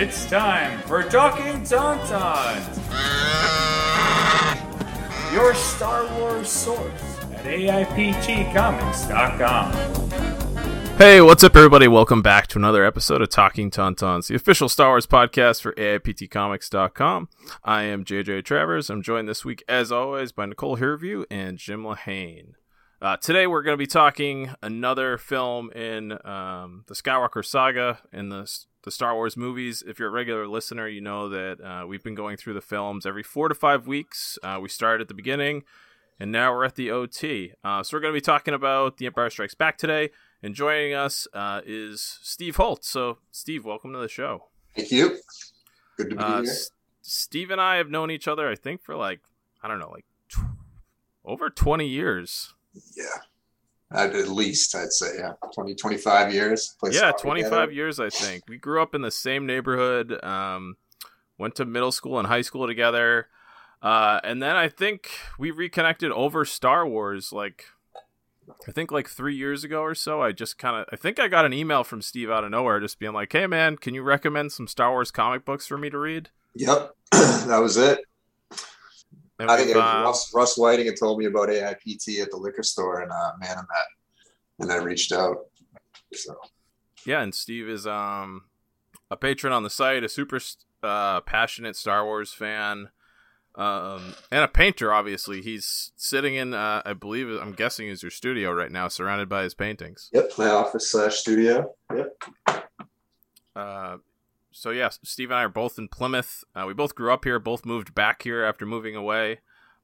It's time for Talking Tauntauns, your Star Wars source at AIPTcomics.com. Hey, what's up, everybody? Welcome back to another episode of Talking Tauntauns, the official Star Wars podcast for AIPTcomics.com. I am JJ Travers. I'm joined this week, as always, by Nicole Herview and Jim Lahane. Uh, today, we're going to be talking another film in um, the Skywalker saga in the the Star Wars movies. If you're a regular listener, you know that uh, we've been going through the films every four to five weeks. Uh, we started at the beginning, and now we're at the OT. Uh, so we're going to be talking about The Empire Strikes Back today. And joining us uh, is Steve Holt. So, Steve, welcome to the show. Thank you. Good to be Uh, here. S- Steve and I have known each other, I think, for like I don't know, like tw- over twenty years. Yeah. At, at least, I'd say, yeah. 20, 25 years. Yeah, 25 together. years, I think. We grew up in the same neighborhood. Um, went to middle school and high school together. Uh, and then I think we reconnected over Star Wars, like I think like three years ago or so. I just kind of I think I got an email from Steve out of nowhere, just being like, "Hey man, can you recommend some Star Wars comic books for me to read?" Yep. that was it. And I think it was uh, Russ, Russ Whiting had told me about AIPT at the liquor store and uh, man, I met. And I reached out. So, Yeah, and Steve is um a patron on the site, a super uh, passionate Star Wars fan, um, and a painter. Obviously, he's sitting in, uh, I believe, I'm guessing, is your studio right now, surrounded by his paintings. yep, my office slash studio. Yep. Uh, so yeah, Steve and I are both in Plymouth. Uh, we both grew up here, both moved back here after moving away,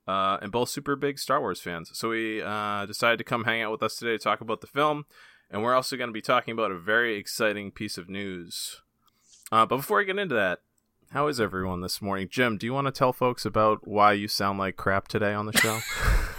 uh, and both super big Star Wars fans. So we uh, decided to come hang out with us today to talk about the film, and we're also going to be talking about a very exciting piece of news. Uh, but before we get into that, how is everyone this morning? Jim, do you want to tell folks about why you sound like crap today on the show?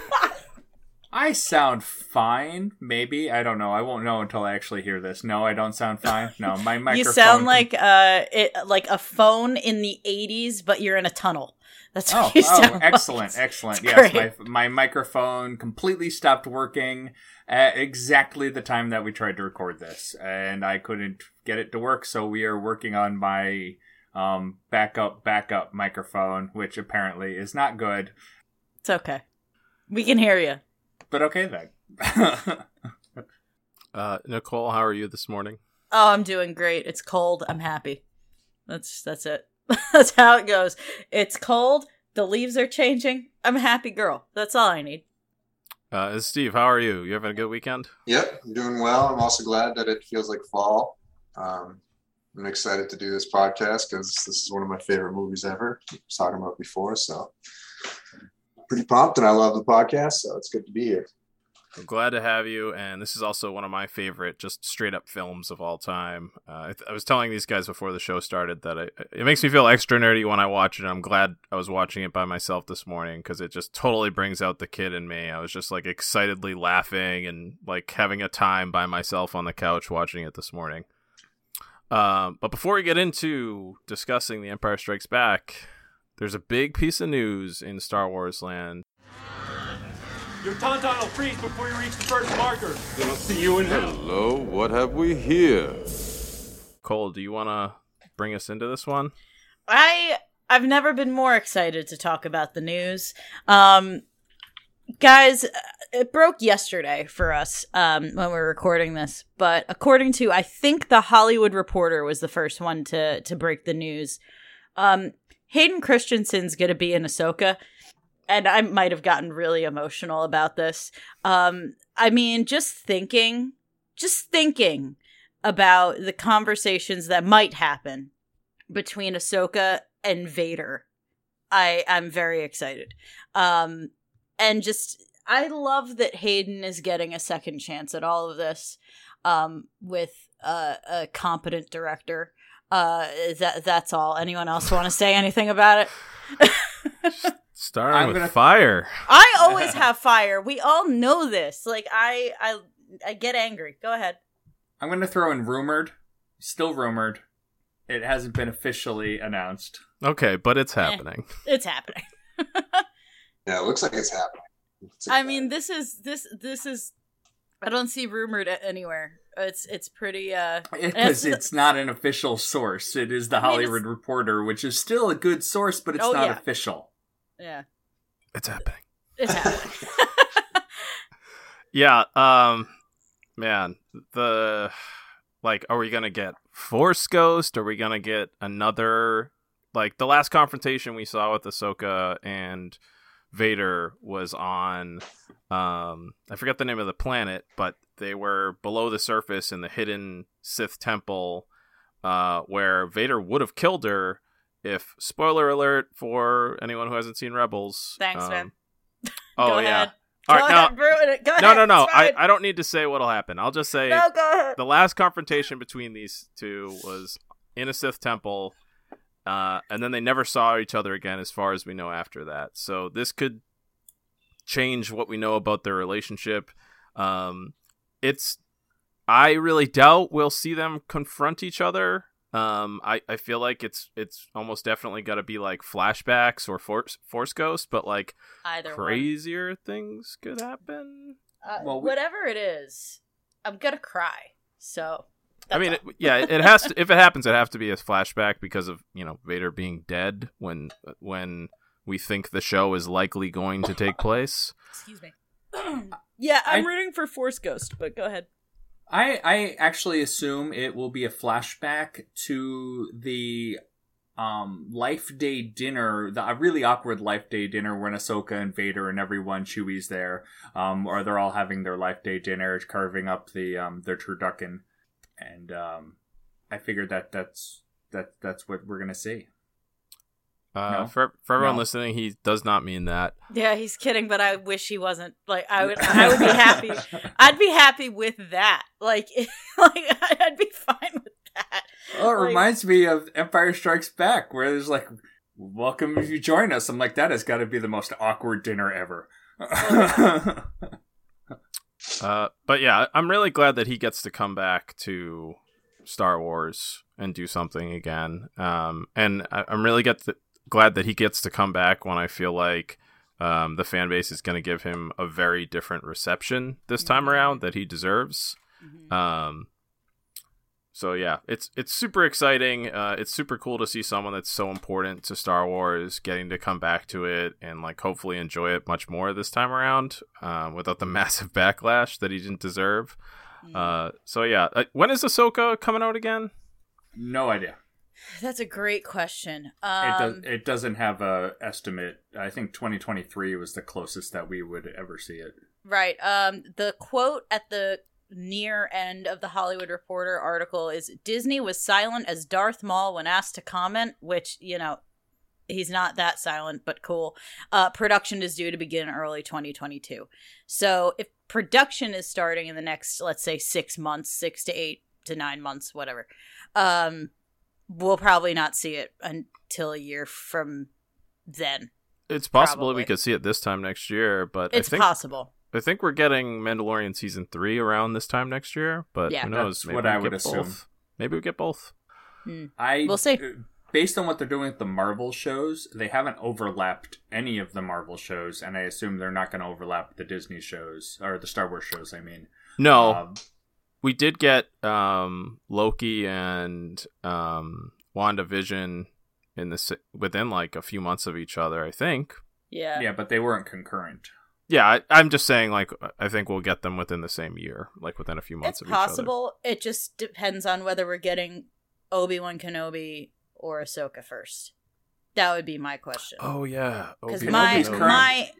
I sound fine, maybe. I don't know. I won't know until I actually hear this. No, I don't sound fine. No, my microphone. You sound like uh, it, like a phone in the '80s, but you're in a tunnel. That's Oh, you oh sound like. excellent, excellent. It's Yes, great. my my microphone completely stopped working at exactly the time that we tried to record this, and I couldn't get it to work. So we are working on my um, backup backup microphone, which apparently is not good. It's okay. We can hear you. But okay then. uh, Nicole, how are you this morning? Oh, I'm doing great. It's cold. I'm happy. That's that's it. that's how it goes. It's cold. The leaves are changing. I'm a happy girl. That's all I need. Uh, Steve, how are you? You having a good weekend? Yep, I'm doing well. I'm also glad that it feels like fall. Um, I'm excited to do this podcast because this is one of my favorite movies ever. I was talking about before, so pretty pumped, and I love the podcast, so it's good to be here. I'm glad to have you, and this is also one of my favorite, just straight up films of all time. Uh, I, th- I was telling these guys before the show started that I, it makes me feel extra nerdy when I watch it. I'm glad I was watching it by myself this morning because it just totally brings out the kid in me. I was just like excitedly laughing and like having a time by myself on the couch watching it this morning. Um, but before we get into discussing The Empire Strikes Back, there's a big piece of news in Star Wars land. Your tauntaun will freeze before you reach the first marker. Then I'll see you in hell. Hello, what have we here? Cole, do you want to bring us into this one? I I've never been more excited to talk about the news. Um guys, uh, it broke yesterday for us um when we were recording this, but according to I think the Hollywood Reporter was the first one to to break the news. Um Hayden Christensen's going to be in Ahsoka and I might have gotten really emotional about this. Um I mean, just thinking, just thinking about the conversations that might happen between Ahsoka and Vader. I I'm very excited. Um and just I love that Hayden is getting a second chance at all of this um with uh, a competent director. Uh that that's all. Anyone else want to say anything about it? Starting I'm with gonna- fire. I always have fire. We all know this. Like I I I get angry. Go ahead. I'm going to throw in rumored, still rumored. It hasn't been officially announced. Okay, but it's happening. It's happening. Yeah, it looks like it's happening. It's I mean, this is this this is. I don't see rumored anywhere. It's it's pretty uh Because it's- it's not an official source. It is the I mean, Hollywood Reporter, which is still a good source, but it's Oh, not yeah. official. yeah, It's happening. it's happening. Yeah, um man, the like are we going to get Force Ghost? Are we going to get another like the last confrontation we saw with Ahsoka and Vader was on um I forget the name of the planet, but they were below the surface in the hidden Sith temple uh where Vader would have killed her if spoiler alert for anyone who hasn't seen Rebels. Thanks, um, man. Oh Go yeah. ahead. All right, ahead, no, ruin it. Go no, ahead. no, no. It's I. I don't need to say what'll happen. I'll just say no, the last confrontation between these two was in a Sith temple, uh, and then they never saw each other again, as far as we know after that. So this could change what we know about their relationship. Um, it's I really doubt we'll see them confront each other. Um, I, I feel like it's it's almost definitely got to be like flashbacks or force force ghost, but like Either one. crazier things could happen. Uh, Well, we- whatever it is, I'm gonna cry. So. I mean, it, yeah, it has to. If it happens, it have to be a flashback because of you know Vader being dead when when we think the show is likely going to take place. excuse me. yeah, I'm I- rooting for Force Ghost, but go ahead. I I actually assume it will be a flashback to the um life day dinner, the a really awkward life day dinner when Ahsoka and Vader and everyone Chewie's there, um, or they're all having their life day dinner, carving up the um their turducken, and um, I figured that that's that that's what we're gonna see. Uh, No. For for everyone No. listening, he does not mean that. Yeah, he's kidding, but I wish he wasn't. Like, I would, I would be happy. I'd be happy with that. Like, like I'd be fine with that. Oh, it Like- reminds me of Empire Strikes Back, where there's like, "Welcome if you join us." I'm like, that has got to be the most awkward dinner ever. Uh, but yeah, I'm really glad that he gets to come back to Star Wars and do something again. Um, and I, I'm really get th- glad that he gets to come back when I feel like um, the fan base is going to give him a very different reception this time around that he deserves. Um, so yeah, it's it's super exciting. Uh, it's super cool to see someone that's so important to Star Wars getting to come back to it and like hopefully enjoy it much more this time around, um, without the massive backlash that he didn't deserve. Uh, so yeah, uh, when is Ahsoka coming out again? no idea. That's a great question. It Um, does. It doesn't have a estimate. I think 2023 was the closest that we would ever see it. Right. Um, the quote at the near end of the Hollywood Reporter article is Disney was silent as Darth Maul when asked to comment, which, you know, he's not that silent, but cool. Uh, production is due to begin early 2022. So if production is starting in the next, let's say, six months, six to eight to nine months, whatever, um, we'll probably not see it until a year from then. It's possible Probably. we could see it this time next year, but It's I think possible. I think we're getting Mandalorian season three around this time next year. But Yeah. who knows? That's Maybe what I would assume. both. Maybe we get both. I We'll see. uh, Based on what they're doing with the Marvel shows, they haven't overlapped any of the Marvel shows, and I assume they're not going to overlap the Disney shows or the Star Wars shows. I mean, No, Um, we did get um, Loki and um, WandaVision in the within like a few months of each other. I think. Yeah. yeah, but they weren't concurrent. Yeah, I, I'm just saying. Like, I think we'll get them within the same year, like within a few months It's of each other. possible. It just depends on whether we're getting Obi Wan Kenobi or Ahsoka first. That would be my question. Oh yeah, Because Obi-Wan my Kenobi's Kenobi. current- my,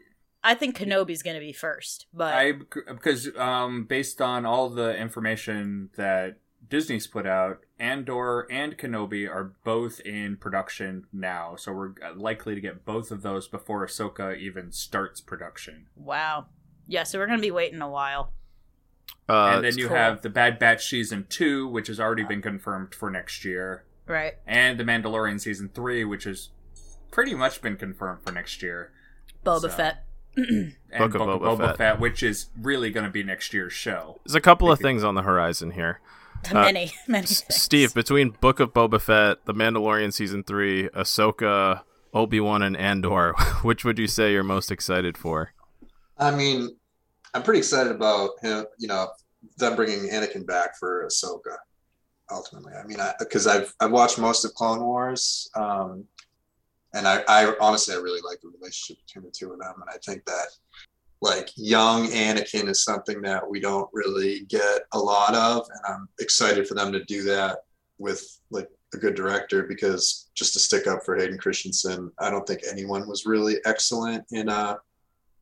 I think Kenobi's going to be first, but I because um, based on all the information that Disney's put out, Andor and Kenobi are both in production now, so we're likely to get both of those before Ahsoka even starts production. wow, yeah. So we're going to be waiting a while. Uh, and then you cool. have the Bad Batch season two, which has already been confirmed for next year, Right. and the Mandalorian season three, which has pretty much been confirmed for next year. Boba So- Fett. And Book of Boba Fett. Fett, which is really going to be next year's show. there's a couple of things on the horizon here. Uh, many, many. S- Steve, between Book of Boba Fett, The Mandalorian season three, Ahsoka, Obi Wan, and Andor, which would you say you're most excited for? I mean, I'm pretty excited about him. You know, them bringing Anakin back for Ahsoka. Ultimately, I mean, because I've I've watched most of Clone Wars, um, and I, I honestly I really like the relationship between the two of them, and I think that like young Anakin is something that we don't really get a lot of, and I'm excited for them to do that with like a good director because just to stick up for Hayden Christensen, I don't think anyone was really excellent in uh,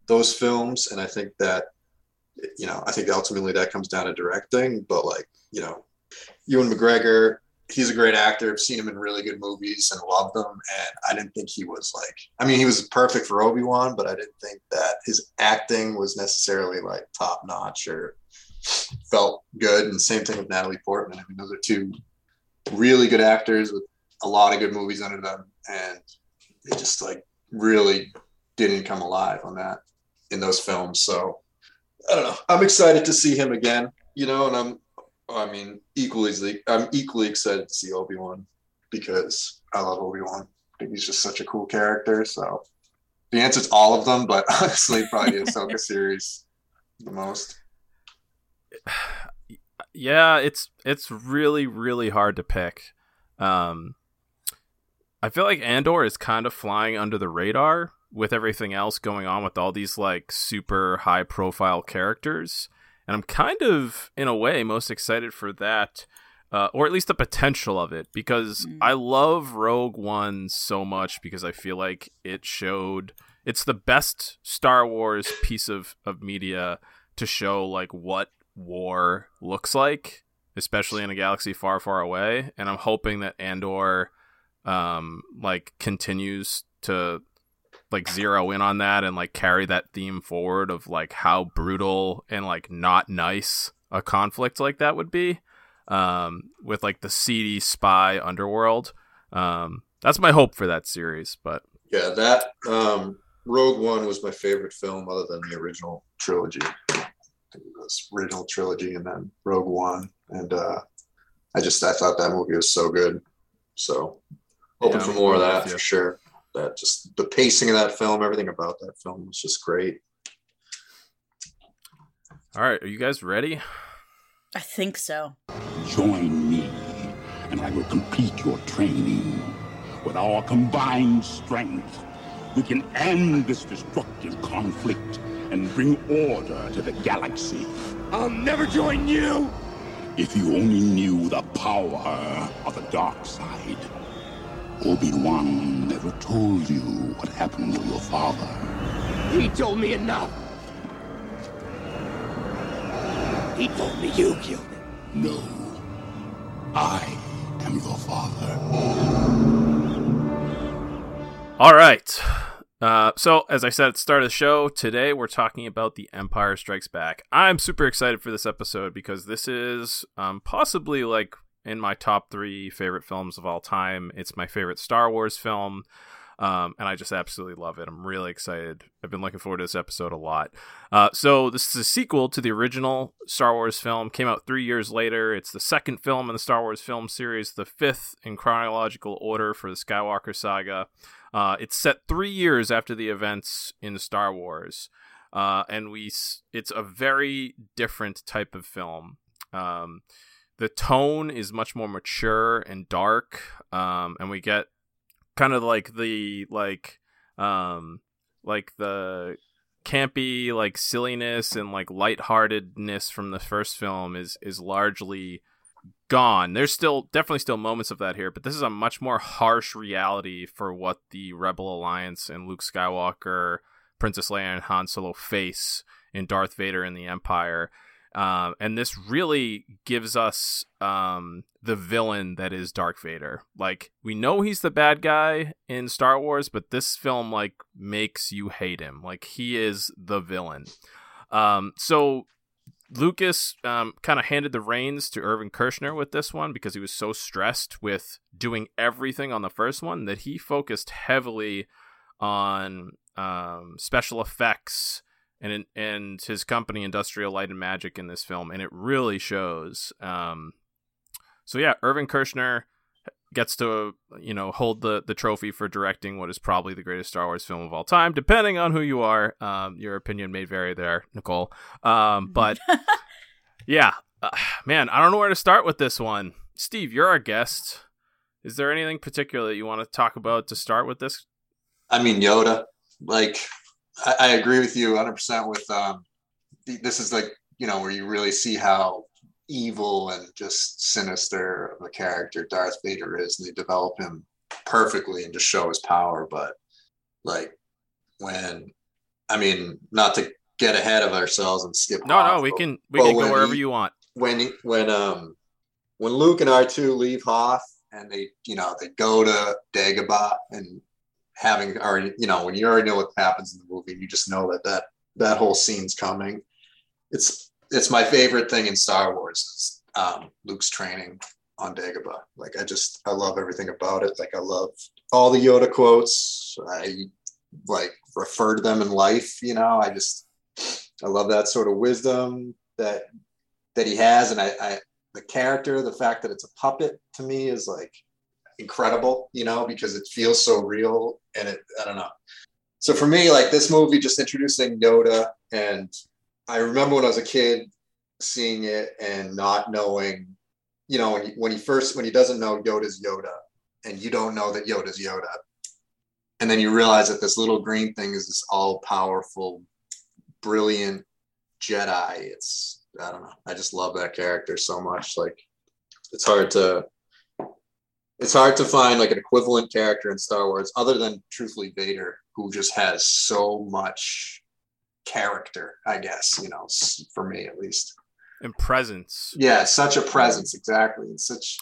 those films, and I think that you know I think ultimately that comes down to directing, but like you know Ewan McGregor, he's a great actor. I've seen him in really good movies and loved him. And I didn't think he was like, I mean, he was perfect for Obi Wan, but I didn't think that his acting was necessarily like top notch or felt good. And same thing with Natalie Portman. I mean, those are two really good actors with a lot of good movies under them. And they just like really didn't come alive on that in those films. So I don't know. I'm excited to see him again, you know, and I'm I mean, equally, I'm equally excited to see Obi Wan because I love Obi Wan. I think he's just such a cool character. So the answer is all of them, but honestly, probably the Ahsoka series the most. Yeah, it's it's really really hard to pick. Um, I feel like Andor is kind of flying under the radar with everything else going on with all these like super high profile characters and I'm kind of, in a way, most excited for that, uh, or at least the potential of it, because mm. I love Rogue One so much because I feel like it showed it's the best Star Wars piece of of media to show like what war looks like, especially in a galaxy far, far away. And I'm hoping that Andor, um, like continues to like zero in on that and like carry that theme forward of like how brutal and like not nice a conflict like that would be um with like the seedy spy underworld. Um that's my hope for that series but yeah that um rogue one was my favorite film other than the original trilogy. I think it was original trilogy and then rogue one and uh i just i thought that movie was so good. So hoping yeah, for more of that for sure that just the pacing of that film, everything about that film was just great. All right, are you guys ready? I think so. Join me, and I will complete your training. With our combined strength, we can end this destructive conflict and bring order to the galaxy. I'll never join you! If you only knew the power of the dark side. Obi-Wan never told you what happened to your father. He told me enough. He told me you killed him. No. I am your father. All right. Uh, so, as I said at the start of the show, today we're talking about The Empire Strikes Back. I'm super excited for this episode because this is um, possibly like in my top three favorite films of all time. It's my favorite Star Wars film. Um, and I just absolutely love it. I'm really excited. I've been looking forward to this episode a lot. Uh, so this is a sequel to the original Star Wars film. Came out three years later. It's the second film in the Star Wars film series, the fifth in chronological order for the Skywalker saga. Uh, it's set three years after the events in Star Wars, uh, and we it's a very different type of film. Um, the tone is much more mature and dark um, and we get kind of like the like um like the campy like silliness and like lightheartedness from the first film is is largely gone. There's still definitely still moments of that here, but this is a much more harsh reality for what the Rebel Alliance and Luke Skywalker, Princess Leia and Han Solo face in Darth Vader and the Empire. Um, and this really gives us um, the villain that is Darth Vader. Like we know he's the bad guy in Star Wars, but this film like makes you hate him. Like he is the villain. Um, so Lucas um, kind of handed the reins to Irvin Kershner with this one because he was so stressed with doing everything on the first one that he focused heavily on um, special effects and and his company Industrial Light and Magic in this film, and it really shows. Um, so yeah, Irvin Kershner gets to you know hold the the trophy for directing what is probably the greatest Star Wars film of all time, depending on who you are. Um, your opinion may vary there, Nicole. Um, but Yeah, uh, man, I don't know where to start with this one. Steve, you're our guest. Is there anything particular that you want to talk about to start with this? I mean, Yoda. Like, I, I agree with you 100 percent with um, th- this is like you know where you really see how evil and just sinister of a character Darth Vader is, and they develop him perfectly and just show his power. But like when, I mean, not to get ahead of ourselves and skip. No, off, no, we but- can we can go wherever he- you want. when when um when Luke and R two leave Hoth and they you know they go to Dagobah and having already you know when you already know what happens in the movie you just know that that that whole scene's coming. It's it's my favorite thing in Star Wars. Is, um, Luke's training on Dagobah. Like I just I love everything about it. Like I love all the Yoda quotes. I like refer to them in life. You know I just I love that sort of wisdom that that he has, and I, I the character, the fact that it's a puppet to me is like incredible, you know, because it feels so real, and it I don't know. So for me, like this movie, just introducing Yoda, and I remember when I was a kid seeing it and not knowing, you know, when he, when he first when he doesn't know Yoda's Yoda, and you don't know that Yoda's Yoda, and then you realize that this little green thing is this all powerful, brilliant Jedi. It's I don't know. I just love that character so much. Like it's hard to it's hard to find like an equivalent character in Star Wars other than truthfully Vader, who just has so much character, I guess, you know, for me at least. And presence. Yeah, such a presence, exactly. And such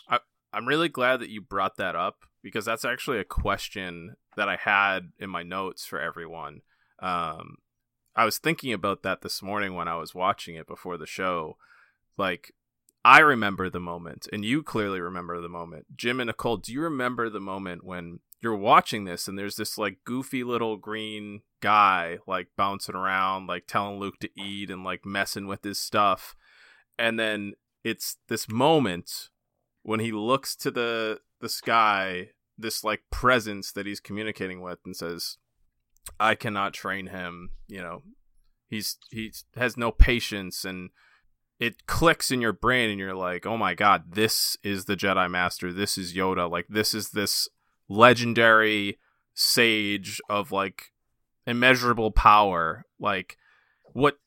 I'm really glad that you brought that up because that's actually a question that I had in my notes for everyone. Um, I was thinking about that this morning when I was watching it before the show. Like, I remember the moment, and you clearly remember the moment. Jim and Nicole, do you remember the moment when you're watching this and there's this like goofy little green guy like bouncing around, like telling Luke to eat and like messing with his stuff? And then it's this moment when he looks to the the sky, this like presence that he's communicating with, and says, "I cannot train him." You know, he's he has no patience, and it clicks in your brain, and you're like, "Oh my god, this is the Jedi Master. This is Yoda. Like this is this legendary sage of like immeasurable power. Like what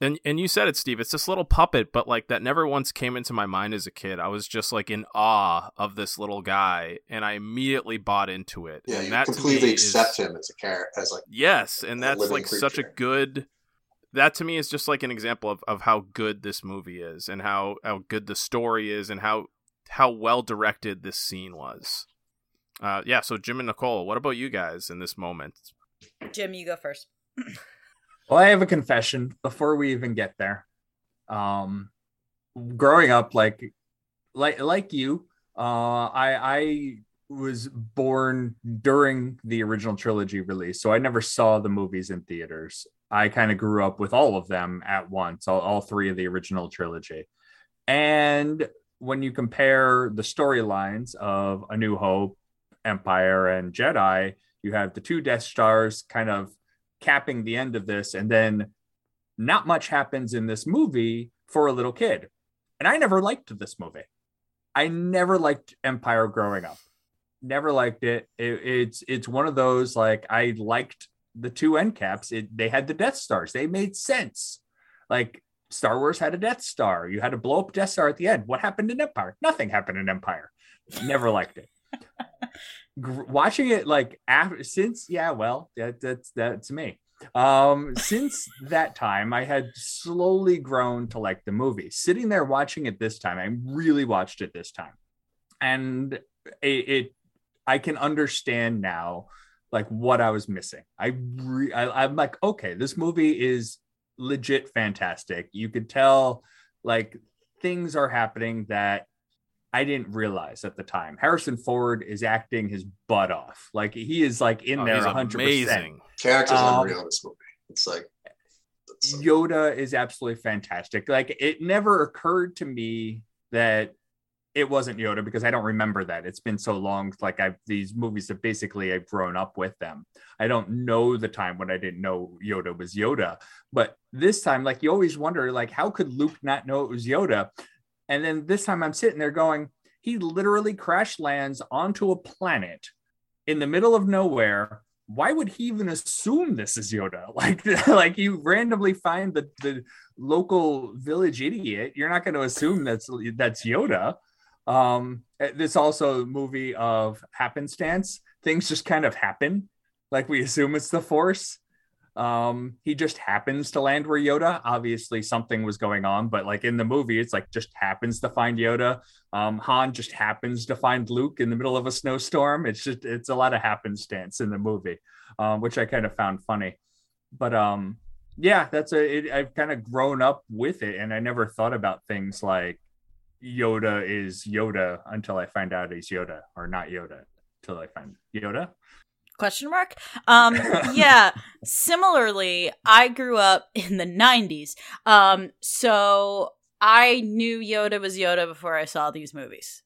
and and you said it, Steve. It's this little puppet, but like that never once came into my mind as a kid. I was just like in awe of this little guy, and I immediately bought into it. yeah, and you that to me completely is- accept him as a character as like Yes, and that's like such a good. That to me is just like an example of, of how good this movie is, and how how good the story is, and how how well directed this scene was. Uh, yeah. So Jim and Nicole, what about you guys in this moment? Jim, you go first. Well, I have a confession before we even get there. Um, growing up, like, like, like you, uh, I, I was born during the original trilogy release, so I never saw the movies in theaters. I kind of grew up with all of them at once, all, all three of the original trilogy. And when you compare the storylines of A New Hope, Empire, and Jedi, you have the two Death Stars kind of capping the end of this, and then not much happens in this movie for a little kid. And I never liked this movie. I never liked Empire growing up. Never liked it. It- it's it's one of those like I liked the two end caps. It they had the Death Stars. They made sense. Like Star Wars had a Death Star. You had to blow up Death Star at the end. What happened in Empire? Nothing happened in Empire. Never liked it. Watching it like after since yeah, well, that, that's that's me. Um, since that time, I had slowly grown to like the movie. Sitting there watching it this time, I really watched it this time, and it, it I can understand now like what I was missing. I, re- I I'm like, okay, this movie is legit fantastic. You could tell like things are happening that I didn't realize at the time. Harrison Ford is acting his butt off. Like he is like in Oh, there he's 100%. amazing. characters Um, unreal in this movie. It's like it's- Yoda is absolutely fantastic. Like it never occurred to me that it wasn't Yoda because I don't remember that. It's been so long. Like I've these movies have basically I've grown up with them. I don't know the time when I didn't know Yoda was Yoda. But this time, like you always wonder, like how could Luke not know it was Yoda? And then this time I'm sitting there going, he literally crash lands onto a planet in the middle of nowhere. Why would he even assume this is Yoda? Like, like you randomly find the, the local village idiot. You're not going to assume that's that's Yoda. Um, this also movie of happenstance. Things just kind of happen. Like we assume it's the Force. Um, he just happens to land where Yoda. Obviously, something was going on, but like in the movie, it's like just happens to find Yoda. Um, Han just happens to find Luke in the middle of a snowstorm. It's just it's a lot of happenstance in the movie, um, which I kind of found funny. But um, yeah, that's a. It, I've kind of grown up with it, and I never thought about things like Yoda is Yoda until I find out he's Yoda or not Yoda until I find Yoda. Question mark? Um yeah similarly i grew up in the 90s um so i knew yoda was yoda before i saw these movies.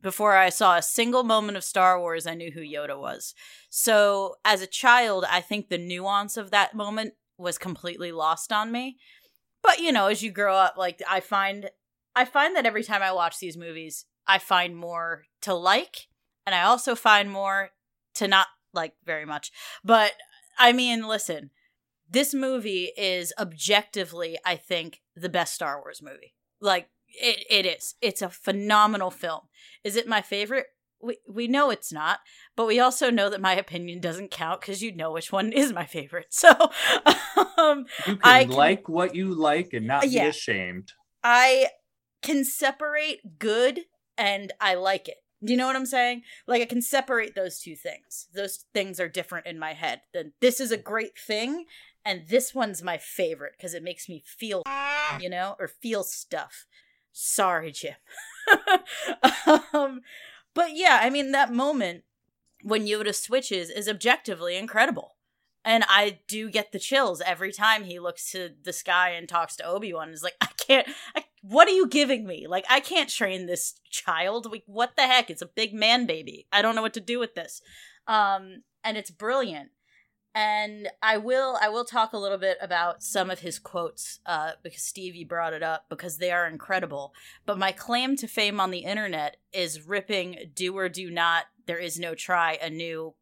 Before i saw a single moment of star wars i knew who yoda was. So as a child i think the nuance of that moment was completely lost on me. But you know as you grow up like i find i find that every time i watch these movies i find more to like and i also find more to not like very much. But I mean, listen, this movie is objectively, I think, the best Star Wars movie. Like it, it is. It's a phenomenal film. Is it my favorite? We we know it's not, but we also know that my opinion doesn't count because you know which one is my favorite. So um, you can, I can like what you like and not yeah, be ashamed. I can separate good and I like it. Do you know what I'm saying? Like I can separate those two things. Those things are different in my head. Then this is a great thing and this one's my favorite because it makes me feel, you know, or feel stuff. Sorry, Jim. um, but yeah, I mean that moment when Yoda switches is objectively incredible. And I do get the chills every time he looks to the sky and talks to Obi-Wan. Is like, I can't I what are you giving me? Like, I can't train this child. Like, what the heck? It's a big man baby. I don't know what to do with this. Um, and it's brilliant. And I will I will talk a little bit about some of his quotes, uh, because Stevie brought it up because they are incredible. But my claim to fame on the internet is ripping do or do not, there is no try, a new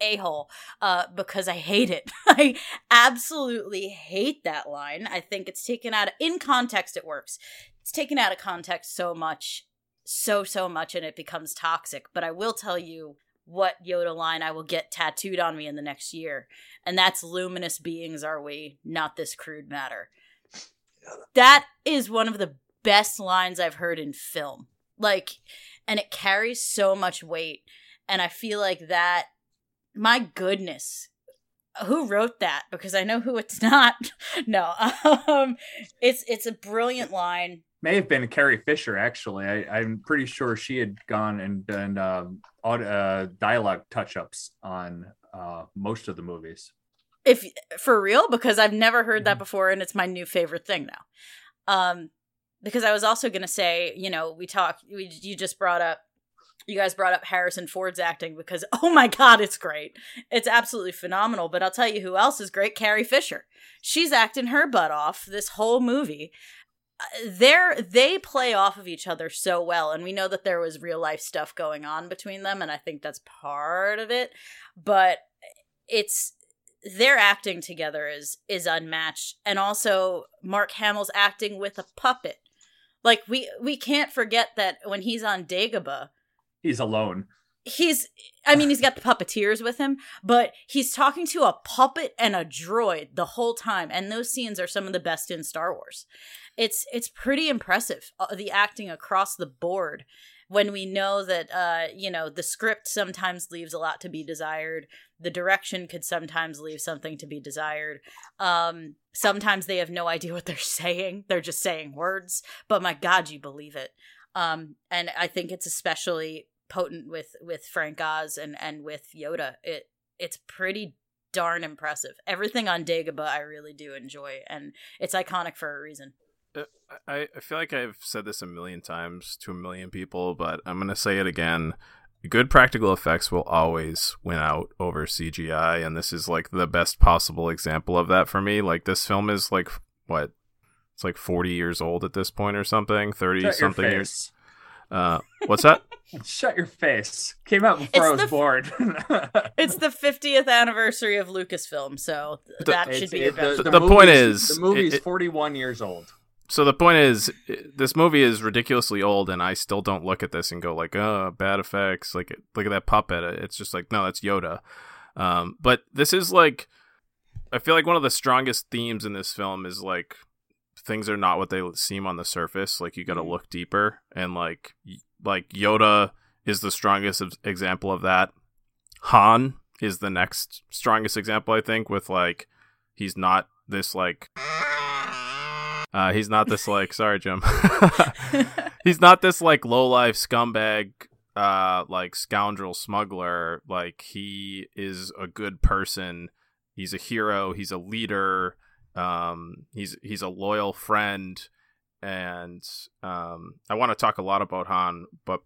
a hole uh, because I hate it. I absolutely hate that line. I think it's taken out of, in context, it works. It's taken out of context so much, so, so much, and it becomes toxic. But I will tell you what Yoda line I will get tattooed on me in the next year. And that's luminous beings are we, not this crude matter. That is one of the best lines I've heard in film. Like, and it carries so much weight. And I feel like that my goodness. Who wrote that? Because i know who it's not. No um it's it's a brilliant line. May have been carrie fisher actually. I, i'm pretty sure she had gone and done um, uh, dialogue touch-ups on uh, most of the movies. If for real? Because i've never heard that mm-hmm. before and it's my new favorite thing now. Um because i was also going to say you know we talked we, you just brought up you guys brought up Harrison Ford's acting because oh my god, it's great. It's absolutely phenomenal. But I'll tell you who else is great, Carrie Fisher. She's acting her butt off this whole movie. Uh, they're they play off of each other so well and we know that there was real life stuff going on between them and I think that's part of it but it's their acting together is is unmatched and also Mark Hamill's acting with a puppet like we we can't forget that when he's on Dagobah he's alone. He's I mean he's got the puppeteers with him, but he's talking to a puppet and a droid the whole time and those scenes are some of the best in Star Wars. It's it's pretty impressive uh, the acting across the board when we know that uh you know the script sometimes leaves a lot to be desired the direction could sometimes leave something to be desired um sometimes they have no idea what they're saying they're just saying words but my god you believe it um and i think it's especially potent with with Frank Oz and and with Yoda. It it's pretty darn impressive. Everything on Dagobah I really do enjoy, and it's iconic for a reason. uh, I, I feel like I've said this a million times to a million people, but I'm gonna say it again. Good practical effects will always win out over CGI, and this is like the best possible example of that for me. Like this film is like what? It's like 40 years old at this point or something, 30 Shut something your years. Uh, what's that? Shut your face. Came out before It's I was the- born. It's the 50th anniversary of Lucasfilm, so th- The- that should be it- your best. The point is, the movie's it- it- 41 years old. so the point is this movie is ridiculously old and i still don't look at this and go like oh bad effects like look at that puppet it's just like no that's yoda um, but this is like i feel like one of the strongest themes in this film is like things are not what they seem on the surface like you got to look deeper and like like yoda is the strongest ex- example of that han is the next strongest example i think with like he's not this like uh, he's not this like sorry, Jim. he's not this like low life scumbag, uh, like scoundrel smuggler. Like he is a good person. He's a hero. He's a leader. Um, he's he's a loyal friend, and um, I want to talk a lot about Han, but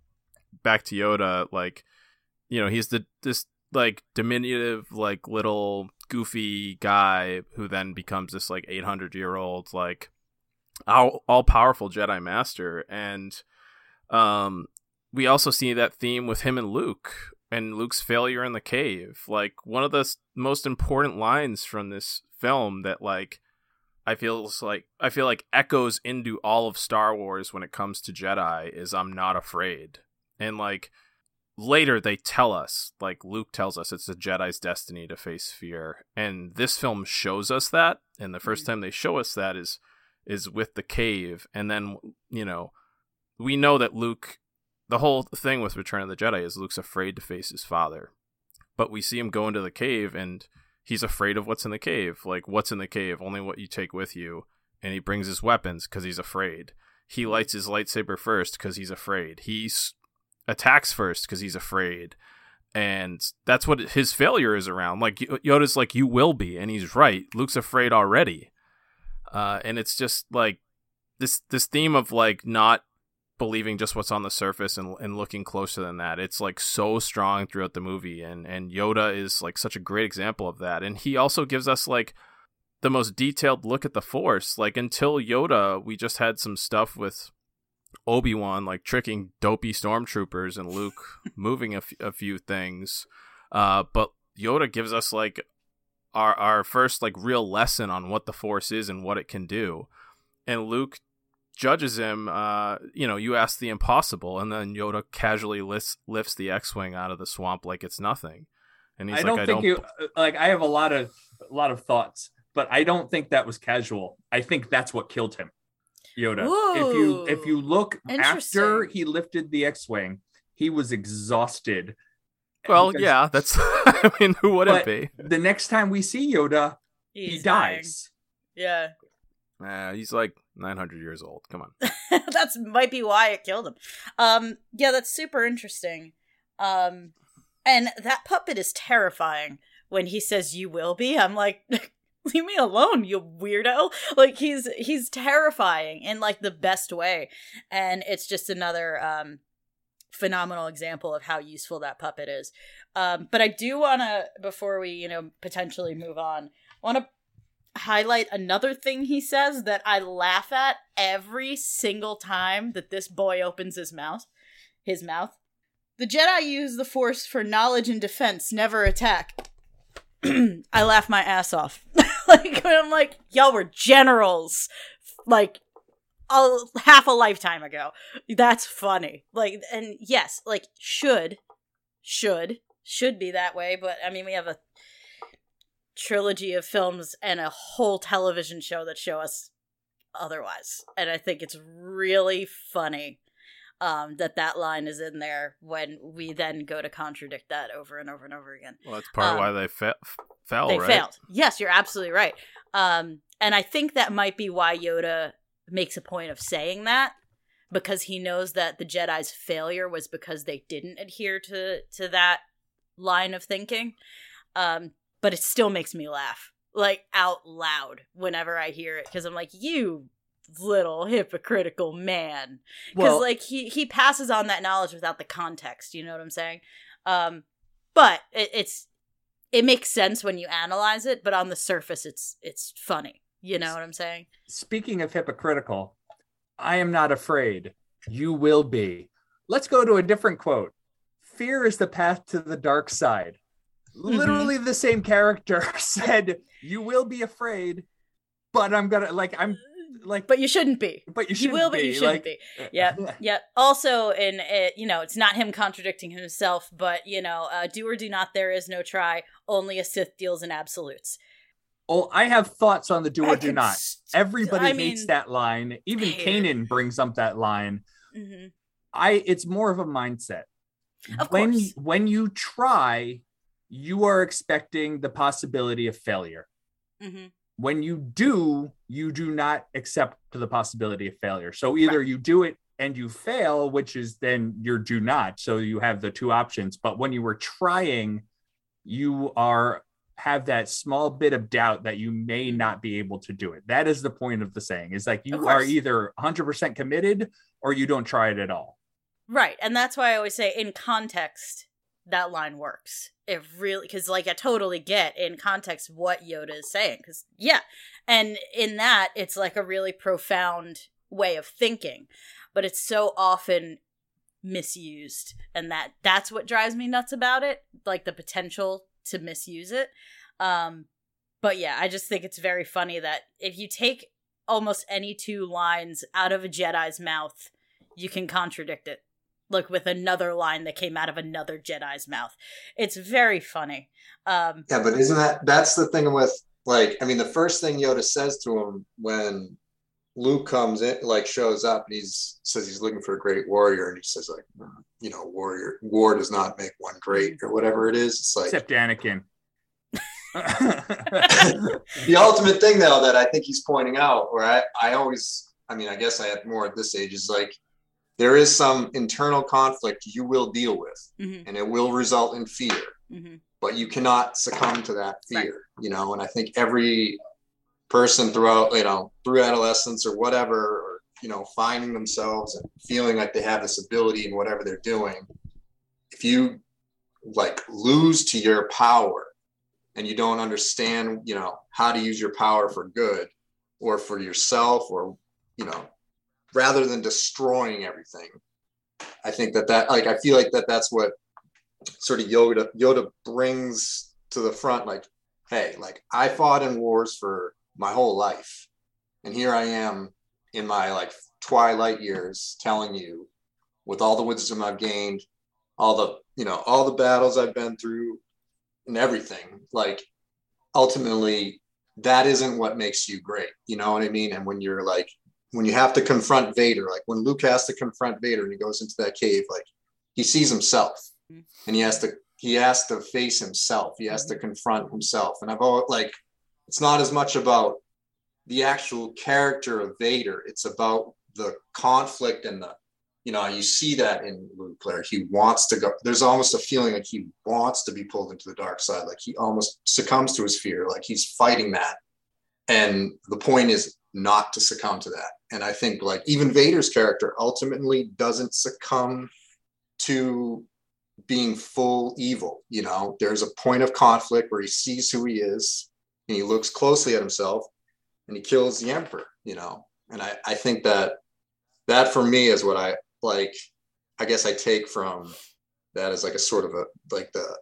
back to Yoda. Like, you know, he's the this like diminutive, like little goofy guy who then becomes this like 800 year old like all, all powerful Jedi Master, and um, we also see that theme with him and Luke and Luke's failure in the cave. Like one of the most important lines from this film that like I feel like I feel like echoes into all of Star Wars when it comes to Jedi is I'm not afraid, and like later they tell us like luke tells us it's a jedi's destiny to face fear. And this film shows us that. And the first mm-hmm. time they show us that is is with the cave. And then you know we know that luke the whole thing with return of the jedi is luke's afraid to face his father. But we see him go into the cave and he's afraid of what's in the cave like what's in the cave only what you take with you. And he brings his weapons because he's afraid. He lights his lightsaber first because he's afraid. He attacks first because he's afraid. And that's what his failure is around. Like yoda's like you will be and he's right. Luke's afraid already. Uh, and it's just like this this theme of like not believing just what's on the surface and, and looking closer than that it's like so strong throughout the movie and and yoda is like such a great example of that and he also gives us like the most detailed look at the force like until yoda we just had some stuff with Obi-Wan like tricking dopey stormtroopers and Luke moving a, f- a few things. Uh, but Yoda gives us like our our first like real lesson on what the Force is and what it can do. And Luke judges him uh you know you ask the impossible and then Yoda casually lifts lifts the X-wing out of the swamp like it's nothing. And he's like, I like don't I think don't you like. I have a lot of a lot of thoughts, but I don't think that was casual. I think that's what killed him, Yoda. If you if you look after he lifted the X-wing, he was exhausted. Well, Because yeah, that's I mean who wouldn't be? The next time we see Yoda, he He's dying. dies. Yeah. Uh, he's like 900 years old. Come on. that's might be why it killed him. Um, yeah, that's super interesting. Um, and that puppet is terrifying when he says "you will be." I'm like, leave me alone, you weirdo. Like he's he's terrifying in like the best way, and it's just another um phenomenal example of how useful that puppet is. Um, but I do want to before we you know potentially move on, want to highlight another thing he says that I laugh at every single time that this boy opens his mouth. His mouth. The Jedi use the Force for knowledge and defense, never attack. I laugh my ass off. like I'm like, y'all were generals, like a half a lifetime ago. That's funny. Like, and yes, like should, should, should be that way. But I mean, we have a trilogy of films and a whole television show that show us otherwise. And i think it's really funny um, that that line is in there when we then go to contradict that over and over and over again. Well, that's part Um, of why they fa- fell, they right? failed. Yes you're absolutely right. Um, and i think that might be why yoda makes a point of saying that because he knows that the jedi's failure was because they didn't adhere to to that line of thinking. Um, but it still makes me laugh like out loud whenever i hear it because i'm like you little hypocritical man because Well- like he he passes on that knowledge without the context you know what i'm saying um but it, it's it makes sense when you analyze it but on the surface it's it's funny you know what i'm saying Speaking of hypocritical, I am not afraid. You will be. Let's go to a different quote. Fear is the path to the dark side. Literally the same character said, "You will be afraid, but I'm gonna like I'm like but you shouldn't be but you you will but you shouldn't like, be yeah yeah also in it you know it's not him contradicting himself but you know uh, do or do not there is no try only a sith deals in absolutes Oh, I have thoughts on the do or do not. st- Everybody I hates mean, that line. Even. Kanan brings up that line. Mhm. I it's more of a mindset. Of when course. when you try, you are expecting the possibility of failure. Mhm. When you do, you do not accept the possibility of failure. So either you do it and you fail, which is then your do not. So you have the two options. But when you were trying, you are have that small bit of doubt that you may not be able to do it. That is the point of the saying. Is like you are either 100% committed or you don't try it at all. right and that's why i always say in context that line works. It really because like i totally get in context what yoda is saying because yeah and in that it's like a really profound way of thinking but it's so often misused and that that's what drives me nuts about it like the potential to misuse it um but yeah i just think it's very funny that if you take almost any two lines out of a jedi's mouth you can contradict it like with another line that came out of another jedi's mouth it's very funny um Yeah, but isn't that that's the thing with like I mean the first thing Yoda says to him when Luke comes in like shows up and he's says he's looking for a great warrior and he says like you know warrior war does not make one great or whatever it is it's like Except Anakin. the ultimate thing though that I think he's pointing out or I I always I mean I guess I have more at this age is like there is some internal conflict you will deal with mhm, and it will result in fear. Mhm. but you cannot succumb to that fear you know and i think every person throughout you know through adolescence or whatever or you know finding themselves and feeling like they have this ability in whatever they're doing if you like lose to your power and you don't understand you know how to use your power for good or for yourself or you know rather than destroying everything i think that that like i feel like that that's what sort of Yoda Yoda brings to the front like hey like I fought in wars for my whole life and here I am in my like twilight years telling you with all the wisdom I've gained all the you know all the battles I've been through and everything like ultimately that isn't what makes you great you know what I mean? And when you're like when you have to confront Vader like when Luke has to confront Vader and he goes into that cave like he sees himself mm-hmm. and he has to he has to face himself. He has to confront himself. And i've always like it's not as much about the actual character of vader. It's about the conflict and the you know you see that in luke Claire. he wants to go there's almost a feeling like he wants to be pulled into the dark side. Like he almost succumbs to his fear. Like he's fighting that. And the point is not to succumb to that and i think like even vader's character ultimately doesn't succumb to being full evil. You know, there's a point of conflict where he sees who he is and he looks closely at himself and he kills the emperor, you know. And I, I think that that for me is what I like, I guess I take from that as like a sort of a like the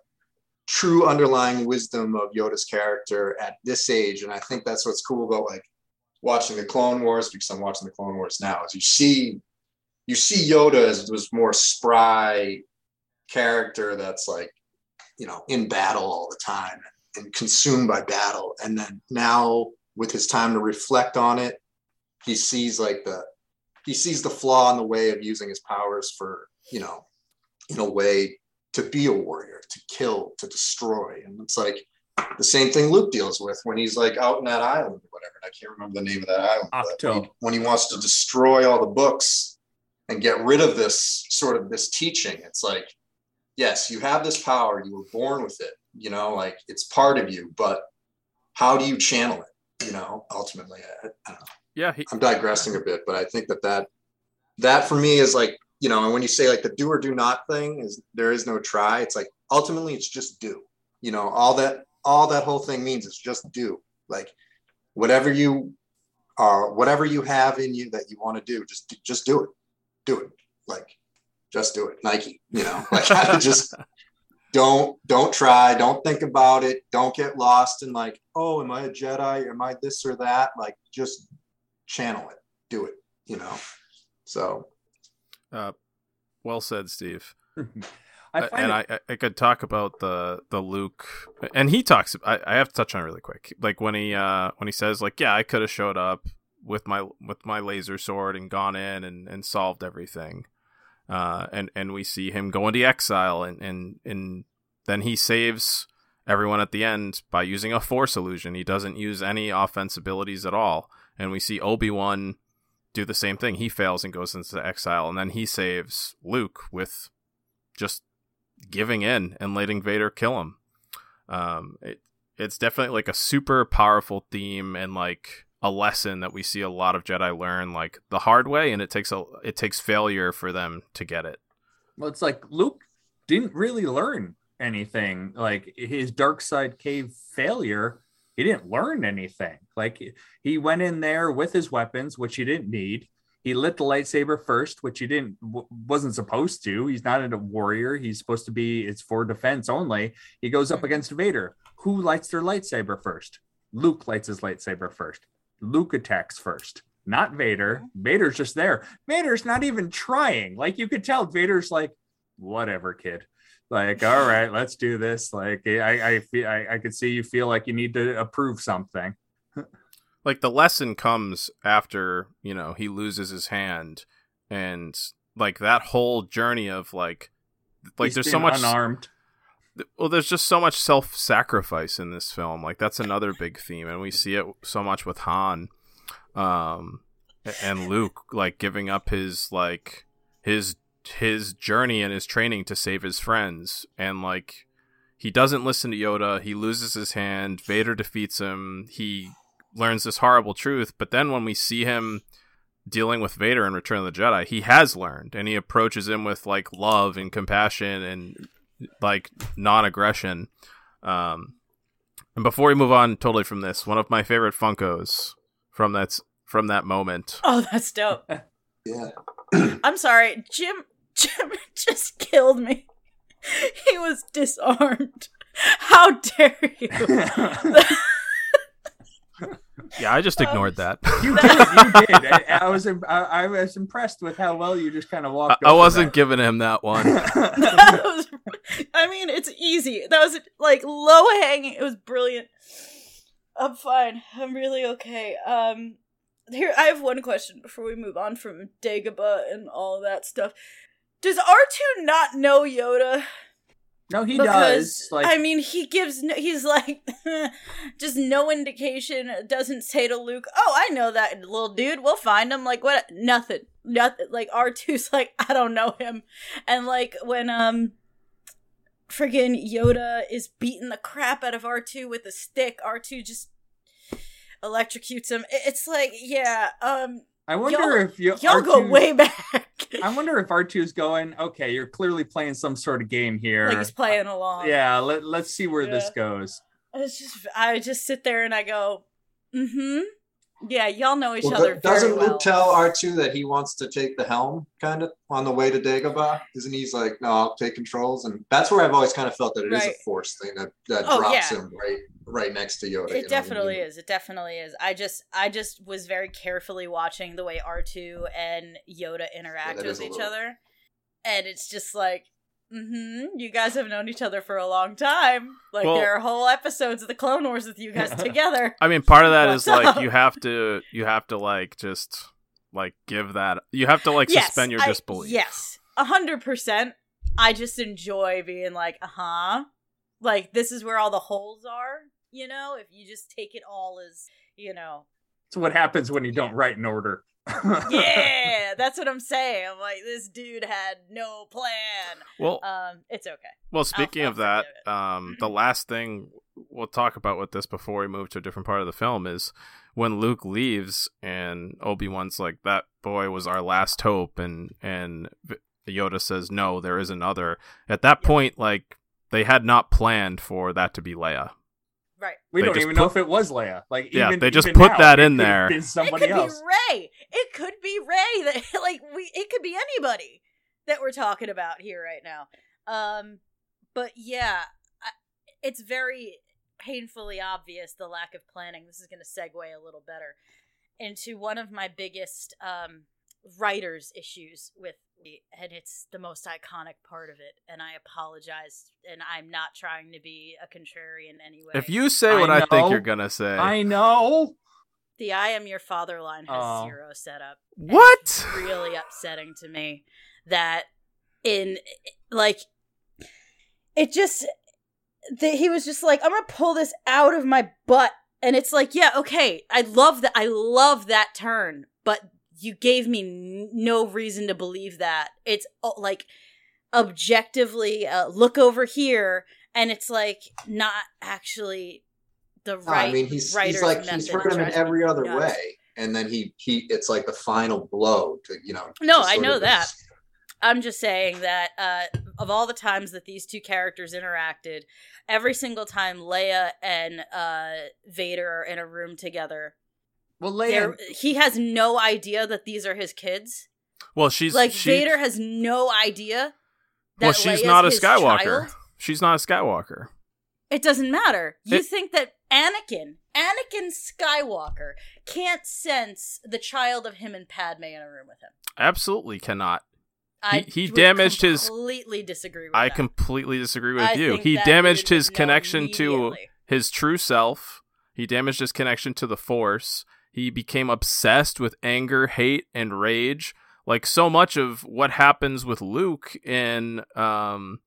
true underlying wisdom of Yoda's character at this age. And I think that's what's cool about like watching the Clone Wars because I'm watching the Clone Wars now, is you see you see Yoda as was more spry character that's like, you know, in battle all the time and consumed by battle. And then now with his time to reflect on it, he sees like the he sees the flaw in the way of using his powers for, you know, in a way to be a warrior, to kill, to destroy. And it's like the same thing Luke deals with when he's like out in that island or whatever. I can't remember the name of that island. Ahch-To. he- when he wants to destroy all the books and get rid of this sort of this teaching, it's like, yes, you have this power, you were born with it, you know, like it's part of you, but how do you channel it? You know, ultimately, I, I don't know. Yeah, he, I'm digressing a bit, but I think that that that for me is like you know, and when you say like the do or do not thing is there is no try. It's like ultimately it's just do. You know, all that all that whole thing means is just do. Like whatever you are, whatever you have in you that you want to do, just just do it. Do it. Like just do it. Nike. You know, like just don't don't try don't think about it don't get lost in like oh am i a jedi am i this or that like just channel it do it you know so uh, well said, Steve. I find and it- I, I could talk about the the Luke, and he talks. I, I have to touch on it really quick. Like when he uh when he says like, yeah, I could have showed up with my with my laser sword and gone in and, and solved everything. Uh, and and we see him go into exile, and and and then he saves everyone at the end by using a force illusion. He doesn't use any offense abilities at all, and we see Obi Wan do the same thing. He fails and goes into exile, and then he saves Luke with just giving in and letting Vader kill him. Um, it, it's definitely like a super powerful theme and like a lesson that we see a lot of Jedi learn like the hard way, and it takes a it takes failure for them to get it. Well, it's like Luke didn't really learn anything. Like his dark side cave failure, he didn't learn anything. Like he went in there with his weapons, which he didn't need. He lit the lightsaber first, which he didn't w- wasn't supposed to. He's not a warrior. He's supposed to be. It's for defense only. He goes up hmm. against Vader. Who lights their lightsaber first? Luke lights his lightsaber first. Luke attacks first, not Vader. Hmm. Vader's just there. Vader's not even trying. Like you could tell, Vader's like, whatever, kid. Like, all right, let's do this. Like, I, I feel, I, I could see you feel like you need to approve something. Like the lesson comes after you know he loses his hand, and like that whole journey of like like He's there's so much unarmed. well there's just so much self-sacrifice in this film. Like that's another big theme and we see it so much with han um and luke like giving up his like his his journey and his training to save his friends. And like he doesn't listen to yoda. He loses his hand. Vader defeats him. He learns this horrible truth but then when we see him dealing with Vader in Return of the Jedi, he has learned and he approaches him with like love and compassion and like non-aggression. Um, and before we move on totally from this, one of my favorite Funkos from that from that moment. Oh, that's dope. yeah I'm sorry, Jim. Jim just killed me. He was disarmed. How dare you? Yeah, I just ignored that. You did. You did. I, I was. I, I was impressed with how well you just kind of walked. I over wasn't giving him that one. that was, I mean, it's easy. That was like low hanging. It was brilliant. I'm fine. I'm really okay. Um, here I have one question before we move on from Dagobah and all that stuff. Does R two not know Yoda? No, he because does. Like, I mean, he gives no, he's like just no indication. Doesn't say to Luke, "Oh, I know that little dude. We'll find him." Like what? Nothing. Nothing. Like R 2s like I don't know him, and like when um. Friggin' Yoda is beating the crap out of R2 with a stick. R2 just electrocutes him. It's like, yeah, um, I wonder y'all- if you y'all go R2 way back. I wonder if R two is going. Okay, you're clearly playing some sort of game here. like he's playing along. yeah, let, let's see where this goes. It's just I just sit there and I go, mm-hmm. Yeah, y'all know each Well, other. doesn't very Luke well. tell R2 that he wants to take the helm kind of on the way to Dagobah? Isn't he's like, no, I'll take controls? And that's where I've always kind of felt that it is Right. a force thing that, that Oh, drops yeah. him right right next to Yoda. I It definitely mean? is. It definitely is. I just I just was very carefully watching the way R2 and Yoda interact that with each little- other. And it's just like Mm-hmm. You guys have known each other for a long time. Like Well- there are whole episodes of the Clone Wars with you guys together. I mean, part of that is What's like up? you have to you have to like just like give that you have to like Yes, suspend your I- disbelief. Yes, a hundred percent. I just enjoy being like, uh huh. Like this is where all the holes are. You know, if you just take it all as, you know, It's what happens when you don't write in order. yeah, that's what I'm saying. I'm like, this dude had no plan. Well, Um, it's okay. Well, speaking I'll of that, forgive it. um, the last thing we'll talk about with this before we move to a different part of the film is when Luke leaves and Obi Wan's like, "That boy was our last hope," and and Yoda says, "No, there is another." At that point, like they had not planned for that to be Leia. Right. We They don't just even know if it was Leia. Like, Yeah, even, they just even put now, that it in could there. Somebody it could else. be Rey. It could be Rey. That like we. It could be anybody that we're talking about here right now. Um, but yeah, I, it's very painfully obvious the lack of planning. This is going to segue a little better into one of my biggest um writers issues with and it's the most iconic part of it and i apologize and i'm not trying to be a contrarian anyway If you say I what I, think you're gonna say, I know. the i am your father line has Oh. zero setup What? it's really upsetting to me that in like it just that he was just like i'm gonna pull this out of my butt and it's like yeah okay i love that i love that turn but you gave me n- no reason to believe that it's uh, like objectively uh, look over here and it's like not actually the No, right I mean, he's he's like he's hurt him in every other way, and then he he it's like the final blow to you know. No, I know that. this- I'm just saying that uh, of all the times that these two characters interacted, every single time Leia and uh, Vader are in a room together, Well, they're- he has no idea that these are his kids. well, she's like she, Vader has no idea. That Well, she's Leia's not a Skywalker. child. She's not a Skywalker. It doesn't matter. You It- think that Anakin, Anakin Skywalker, can't sense the child of him and Padme in a room with him. Absolutely cannot. I he would damaged his- Completely disagree with I that. completely disagree with I you. He damaged his connection to his true self. He damaged his connection to the Force. He became obsessed with anger, hate, and rage. Like so much of what happens with Luke in um,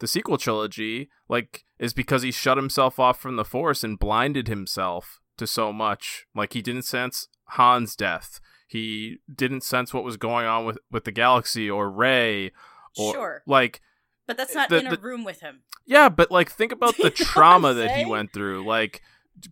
the sequel trilogy, like, is because he shut himself off from the Force and blinded himself to so much. Like he didn't sense Han's death. He didn't sense what was going on with, with the galaxy or Rey. Or, Sure. Like But that's not the- in a the- room with him. yeah, but like think about the trauma that he went through. Like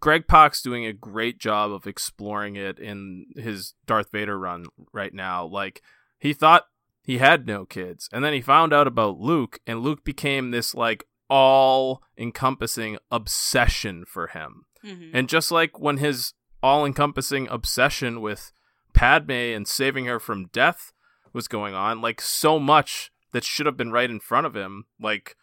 Greg Pak's doing a great job of exploring it in his Darth Vader run right now. Like he thought he had no kids, and then he found out about Luke, and Luke became this like all encompassing obsession for him. Mhm. And just like when his all encompassing obsession with Padme and saving her from death was going on, like so much that should have been right in front of him, like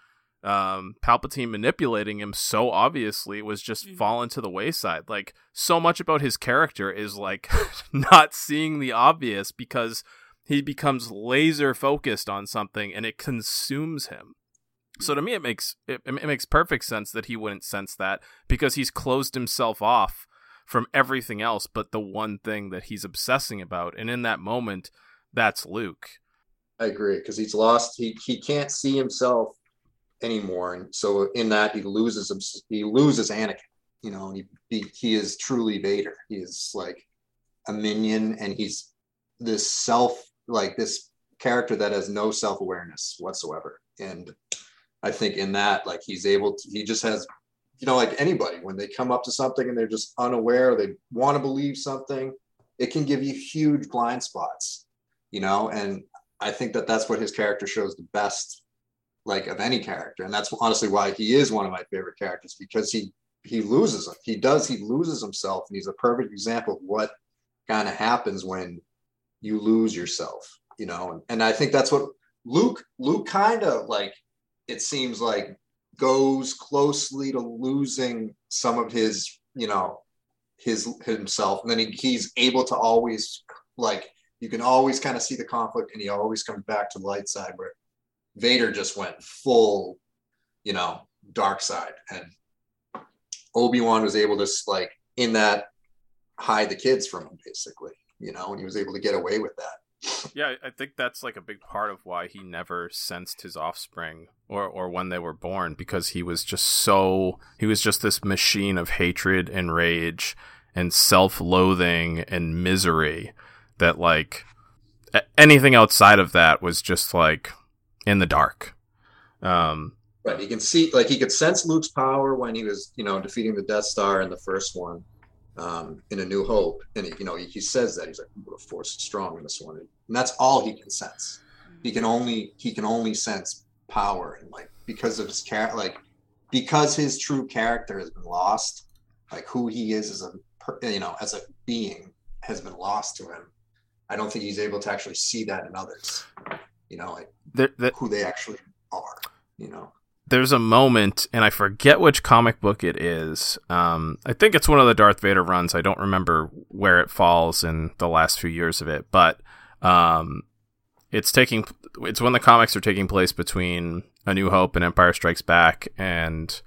um, Palpatine manipulating him so obviously was just Mhm. fallen to the wayside. Like so much about his character is like not seeing the obvious because he becomes laser focused on something and it consumes him. So to me, it makes it, it makes perfect sense that he wouldn't sense that because he's closed himself off from everything else but the one thing that he's obsessing about, and in that moment, that's Luke. I agree because he's lost. He he can't see himself anymore, and so in that he loses. He loses Anakin. You know, and he he, he is truly Vader. He is like a minion, and he's this self like this character that has no self awareness whatsoever. And I think in that, like he's able to. He just has. You know, like anybody, when they come up to something and they're just unaware, they want to believe something, it can give you huge blind spots, you know, and I think that that's what his character shows the best, like of any character, and that's honestly why he is one of my favorite characters because he he loses him. He does. He loses himself, and he's a perfect example of what kind of happens when you lose yourself. You know, and, and I think that's what Luke Luke kind of like. It seems like goes closely to losing some of his, you know, his himself, and then he, he's able to always like you can always kind of see the conflict and he always comes back to the light side where Vader just went full, you know, dark side. And Obi-Wan was able to like in that hide the kids from him basically, you know, and he was able to get away with that. Yeah, I think that's like a big part of why he never sensed his offspring or or when they were born because he was just so he was just this machine of hatred and rage and self-loathing and misery that like anything outside of that was just like in the dark. Um Right. He can see like he could sense Luke's power when he was, you know, defeating the Death Star in the first one. um, in A New Hope, and he, you know he, he says that he's like force strong in this one, and that's all he can sense. He can only he can only sense power and like because of his character, like because his true character has been lost, like who he is as a you know as a being has been lost to him. I don't think he's able to actually see that in others. You know, like There, there, who they actually are. You know. there's a moment, and I forget which comic book it is. Um, I think it's one of the Darth Vader runs. I don't remember where it falls in the last few years of it, but um, it's taking. It's when the comics are taking place between A New Hope and Empire Strikes Back, and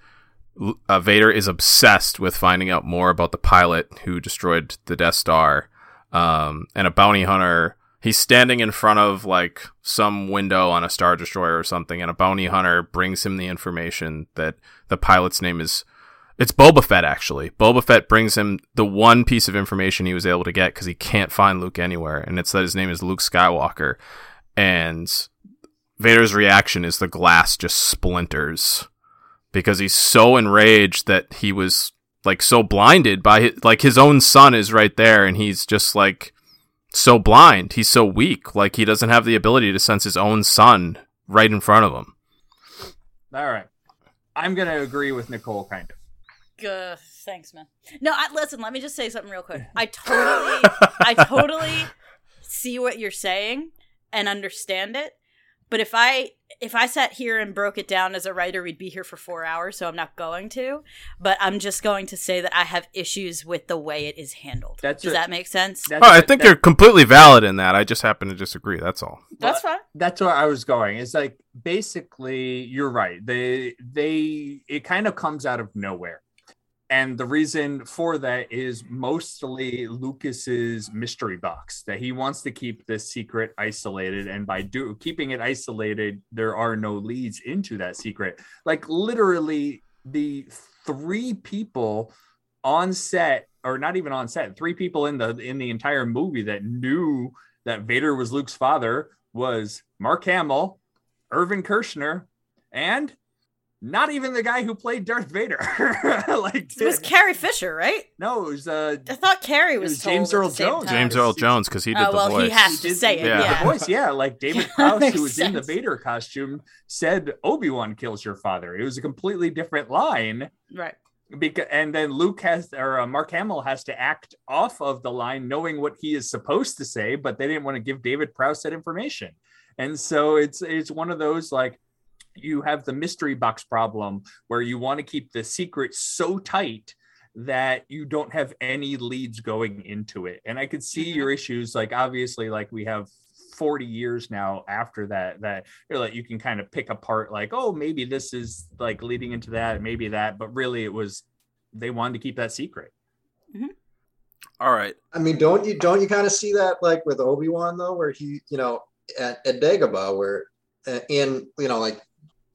uh, Vader is obsessed with finding out more about the pilot who destroyed the Death Star. Um, and a bounty hunter he's standing in front of like some window on a star destroyer or something and a bounty hunter brings him the information that the pilot's name is it's Boba Fett actually. Boba Fett brings him the one piece of information he was able to get because he can't find Luke anywhere, and it's that his name is Luke Skywalker. And Vader's reaction is the glass just splinters because he's so enraged that he was like so blinded by his, like his own son is right there, and he's just like so blind. He's so weak. Like he doesn't have the ability to sense his own son right in front of him. All right. I'm going to agree with Nicole, kind of. Good. Thanks, man. No, I, listen. Let me just say something real quick. I totally, I totally see what you're saying and understand it. But if I if I sat here and broke it down as a writer, we'd be here for four hours. So I'm not going to. But I'm just going to say that I have issues with the way it is handled. That's Does a- that make sense? Oh, I think that- you're completely valid in that. I just happen to disagree. That's all. That's fine. that's where I was going. It's like basically you're right. They they it kind of comes out of nowhere. And the reason for that is mostly Lucas's mystery box that he wants to keep this secret isolated and by do keeping it isolated there are no leads into that secret. Like literally the three people on set or not even on set, three people in the in the entire movie that knew that Vader was Luke's father was Mark Hamill, Irvin Kershner, and not even the guy who played Darth Vader. like It was Carrie Fisher, right? no, it was uh I thought Carrie was, was James the Earl Jones. time. James Earl Jones because he did Oh, the well, he voice. has to did say it. Yeah. Yeah. the voice, yeah, like David That Prowse, who was in the. Vader costume, said Obi Wan kills your father. It was a completely different line. Right. because and then Luke has or uh, Mark Hamill has to act off of the line, knowing what he is supposed to say, but they didn't want to give David Prowse that information, and so it's it's one of those like you have the mystery box problem where you want to keep the secret so tight that you don't have any leads going into it and i could see Mhm. your issues like obviously like we have 40 years now after that that you're like you can kind of pick apart like oh maybe this is like leading into that maybe that but really it was they wanted to keep that secret All right. I mean, don't you don't you kind of see that like with Obi Wan though, where he, you know, at, at Dagobah, where uh, in you know like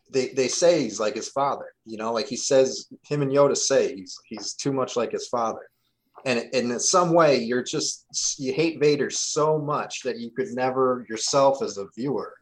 they they say he's like his father, you know, like he says him and Yoda say he's he's too much like his father, and and in some way you're just you hate Vader so much that you could never yourself as a viewer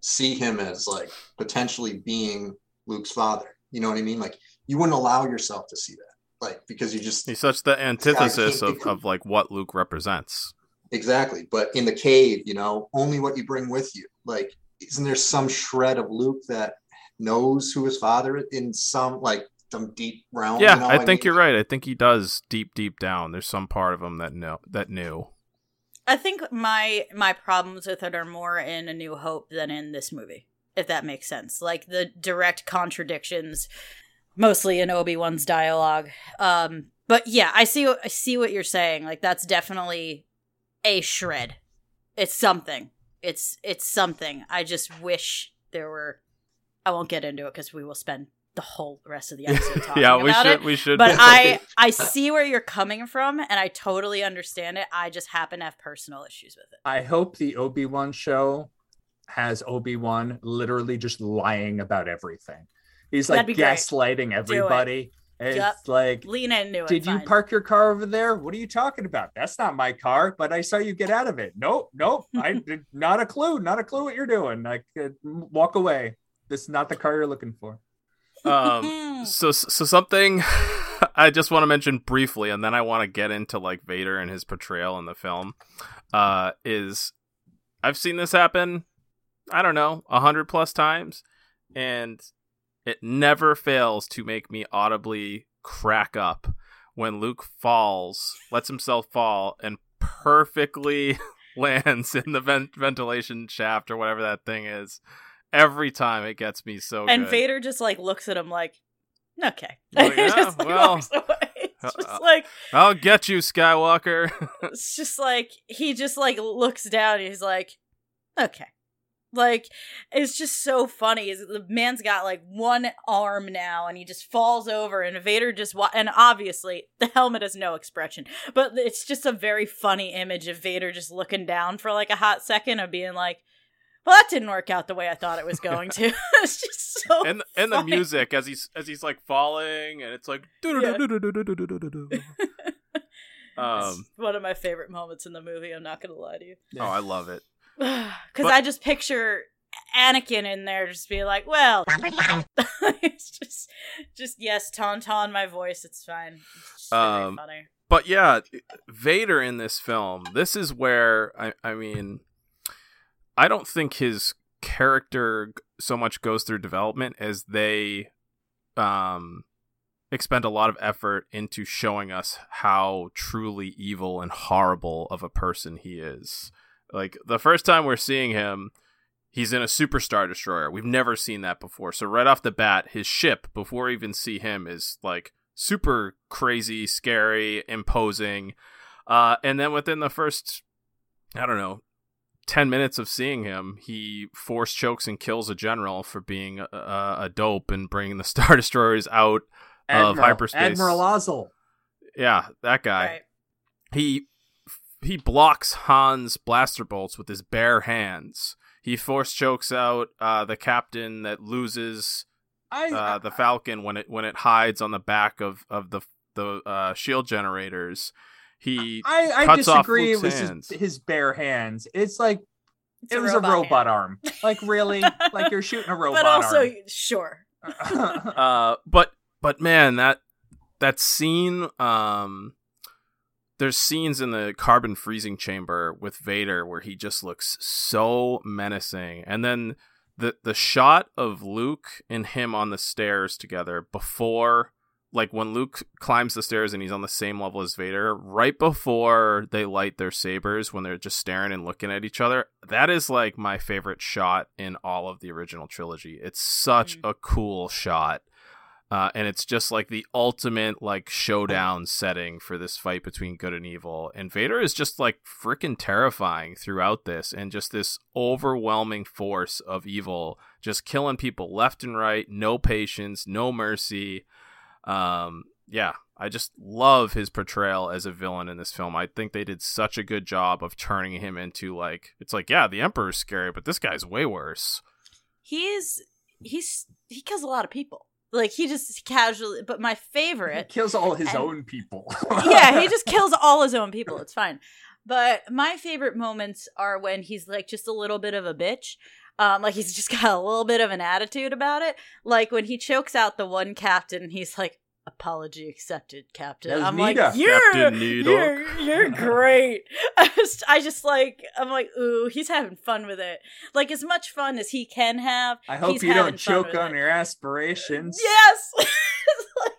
see him as like potentially being Luke's father. You know what I mean? Like you wouldn't allow yourself to see that, like because you just He's such the antithesis of, of like what Luke represents. Exactly. But in the cave, you know, only what you bring with you. Like, isn't there some shred of Luke that knows who his father is in some like some deep realm? Yeah, you know? I think mean, you're right. I think he does deep, deep down. There's some part of him that know that knew. I think my my problems with it are more in A New Hope than in this movie, if that makes sense. Like the direct contradictions, mostly in Obi Wan's dialogue. Um, but yeah, I see what I see what you're saying. Like that's definitely a shred. It's something. It's it's something. I just wish there were. I won't get into it because we will spend the whole rest of the episode talking about it. yeah, we should. it We should. but I I see where you're coming from and I totally understand it. I just happen to have personal issues with it. i hope the obi-wan show has obi-wan literally just lying about everything he's like That'd great. gaslighting everybody it's Yep. like Lean into it. Did you park your car over there? What are you talking about? That's not my car, but I saw you get out of it. Nope, nope. I did not a clue, not a clue what you're doing. Like uh, walk away. This is not the car you're looking for. um, so so something I just want to mention briefly, and then I want to get into like Vader and his portrayal in the film. Uh, is I've seen this happen. I don't know, a hundred plus times, and it never fails to make me audibly crack up when Luke falls, lets himself fall, and perfectly lands in the vent- ventilation shaft or whatever that thing is. Every time it gets me so and good. Vader just like looks at him like, okay. And he yeah, just like well, walks away. It's uh, just like I'll get you, Skywalker. it's just like he just like looks down and he's like, okay. Like it's just so funny. Is the man's got like one arm now, and he just falls over, and Vader just wa- and obviously the helmet has no expression, but it's just a very funny image of Vader just looking down for like a hot second of being like, "Well, that didn't work out the way I thought it was going to." it's just so and and the music as he's as he's like falling, and it's like. Um. One of my favorite moments in the movie. I'm not gonna lie to you. Oh, I love it. because I just picture Anakin in there just being like, "Well, it's just, just yes, tauntaun my voice. It's fine. It's Um, funny. but yeah, Vader in this film, this is where I, I mean, I don't think his character so much goes through development as they um expend a lot of effort into showing us how truly evil and horrible of a person he is. Like the first time we're seeing him, he's in a superstar destroyer. We've never seen that before. So right off the bat, his ship before we even see him is like super crazy, scary, imposing. Uh, and then within the first, I don't know, 10 minutes of seeing him, he force chokes and kills a general for being a, a, a dope and bringing the Star Destroyers out of Admiral, hyperspace. Admiral Ozzel. Yeah, that guy. Right. He he blocks Han's blaster bolts with his bare hands. He force chokes out uh, the captain that loses I, uh, the Falcon when it when it hides on the back of of the the uh, shield generators. He I, I cuts off disagree. It Luke's was hands. his, his bare hands. It's like It's it was a robot hand. arm. Like really, like you're shooting a robot arm. but also arm. sure. uh, but but man, that that scene. Um, there's scenes in the carbon freezing chamber with Vader where he just looks so menacing, and then the the shot of Luke and him on the stairs together before. Like when Luke climbs the stairs and he's on the same level as Vader, right before they light their sabers, when they're just staring and looking at each other, that is like my favorite shot in all of the original trilogy. It's such Mm. a cool shot. Uh, and it's just like the ultimate like showdown setting for this fight between good and evil. And Vader is just like freaking terrifying throughout this, and just this overwhelming force of evil, just killing people left and right, no patience, no mercy. Um, yeah, I just love his portrayal as a villain in this film. I think they did such a good job of turning him into like it's like yeah, the Emperor's scary, but this guy's way worse. He is. He's he kills a lot of people. Like he just casually. But my he favorite kills all his And- own people. yeah, he just kills all his own people. It's fine. But my favorite moments are when he's like just a little bit of a bitch. Um, like he's just got a little bit of an attitude about it. Like when he chokes out the one captain, he's like, "Apology accepted, Captain." I'm Nita. like, "You're Captain you're you're great." I just, I just like, I'm like, "Ooh, he's having fun with it." Like as much fun as he can have. I hope he's you don't choke on it. your aspirations. Yes. Like,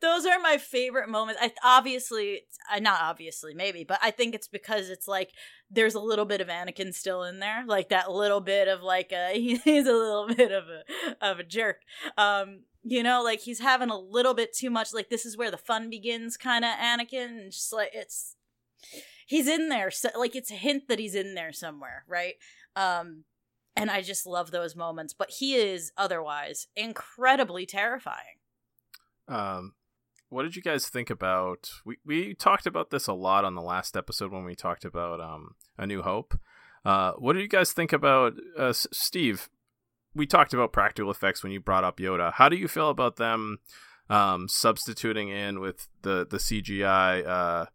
those are my favorite moments. I obviously, not obviously, maybe, but I think it's because it's like there's a little bit of Anakin still in there, like that little bit of like a he's a little bit of a of a jerk. Um, you know, like he's having a little bit too much. Like this is where the fun begins, kind of Anakin. Just like it's he's in there, so, like it's a hint that he's in there somewhere, right? Um, and I just love those moments. But he is otherwise incredibly terrifying. Um, what did you guys think about? We we talked about this a lot on the last episode when we talked about um A New Hope. Uh, what did you guys think about uh, Steve? We talked about practical effects when you brought up Yoda. How do you feel about them um, substituting in with the the CGI uh,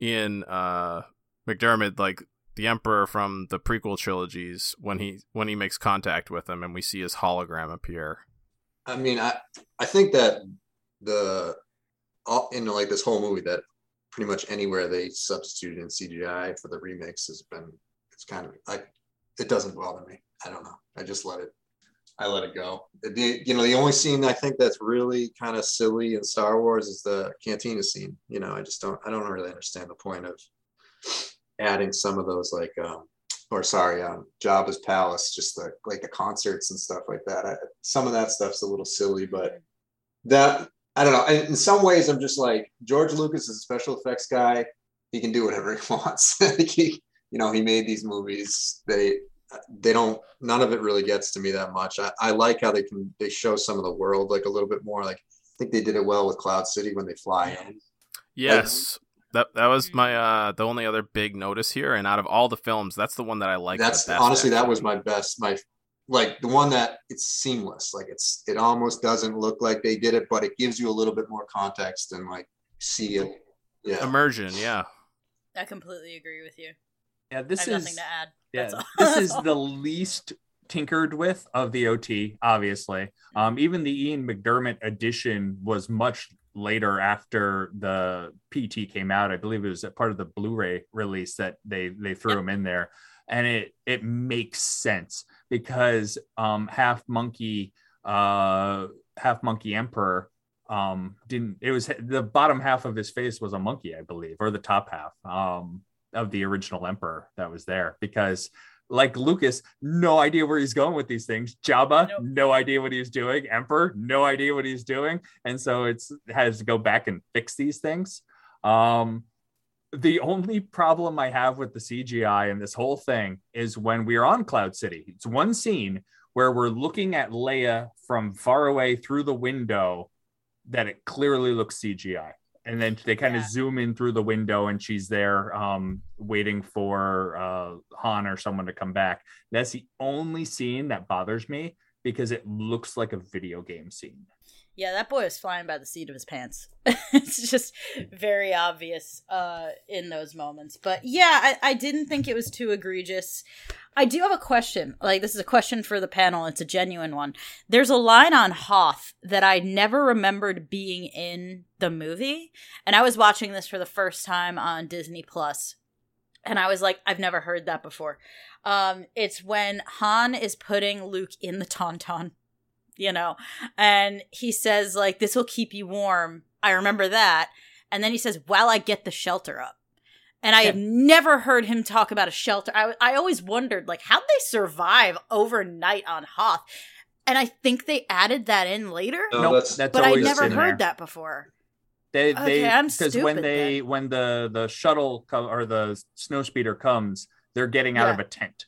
in uh, McDiarmid, like the Emperor from the prequel trilogies, when he when he makes contact with him and we see his hologram appear? I mean, I I think that the all in like this whole movie that pretty much anywhere they substituted in CGI for the remix has been it's kind of like it doesn't bother me. I don't know. I just let it I let it go. The, you know, the only scene I think that's really kind of silly in Star Wars is the cantina scene. You know, I just don't I don't really understand the point of adding some of those like um or sorry, um Jabba's palace, just the like the concerts and stuff like that. I, some of that stuff's a little silly, but that I don't know. In some ways, I'm just like George Lucas is a special effects guy. He can do whatever he wants. he, you know, he made these movies. They they don't. None of it really gets to me that much. I, I like how they can they show some of the world like a little bit more. Like I think they did it well with Cloud City when they fly in. Yes. That, that was my uh the only other big notice here and out of all the films that's the one that I like That's the best, honestly that was my best. My like the one that it's seamless. Like it's it almost doesn't look like they did it, but it gives you a little bit more context and like see it. Yeah. immersion yeah I completely agree with you. Yeah, I this have is nothing to add. yeah, That's all. this is the least tinkered with of the OT, obviously. Um, even the Ian McDiarmid edition was much later after the PT came out. I believe it was a part of the Blu-ray release that they they threw Yep. him in there, and it it makes sense because um, half monkey, uh, half monkey emperor um didn't it was the bottom half of his face was a monkey i believe or the top half um of the original emperor that was there. Because like lucas no idea where he's going with these things. Jabba Nope. no idea what he's doing. Emperor no idea what he's doing. And so it's has to go back and fix these things. Um the only problem i have with the cgi and this whole thing is when we're on cloud city it's one scene where we're looking at leia from far away through the window that it clearly looks cgi and then they kind of Yeah. zoom in through the window and she's there um, waiting for uh, han or someone to come back. That's the only scene that bothers me because it looks like a video game scene Yeah, that boy was flying by the seat of his pants. it's just very obvious uh, in those moments. But yeah, I, I didn't think it was too egregious. I do have a question. Like, this is a question for the panel. It's a genuine one. There's a line on Hoth that I never remembered being in the movie. And I was watching this for the first time on Disney Plus, And I was like, I've never heard that before. Um, it's when Han is putting Luke in the Tauntaun you know? And he says like this will keep you warm. I remember that. And then he says while i get the shelter up. And i have never heard him talk about a shelter. I, I always wondered like how'd they survive overnight on hoth? And i think they added that in later No, Nope, that's, that's but i always never heard there. that before. They Okay, they I'm because when stupid they when the the shuttle co- or the snowspeeder comes, they're getting out Yeah. of a tent.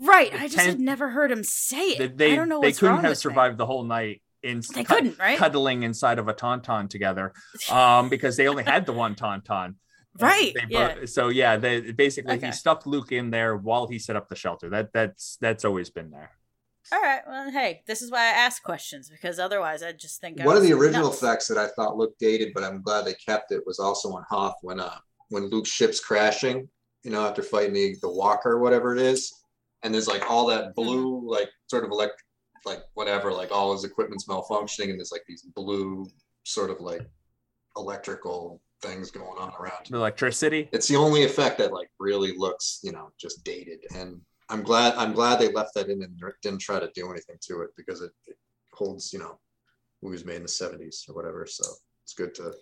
Right The i just had never heard him say it They they, i don't know they what's couldn't wrong have with me. survived the whole night in They cut- couldn't, right? cuddling inside of a tauntaun together, um, because they only had the one tauntaun. Right, They yeah. So yeah, they basically Okay. he stuffed Luke in there while he set up the shelter. That that's that's always been there. all right well hey this is why i ask questions because otherwise i'd just think I one of the original nuts. effects that I thought looked dated, but I'm glad they kept it was also on Hoth when uh when Luke's ship's crashing, you know, after fighting the, the walker or whatever it is. And there's like all that mm-hmm. blue, like sort of elect like whatever, like all his equipment's malfunctioning and there's like these blue sort of like electrical things going on around. Electricity. It's the only effect that like really looks, you know, just dated. And I'm glad I'm glad they left that in and didn't try to do anything to it because it, it holds, you know, movies made in the 70s or whatever. So it's good to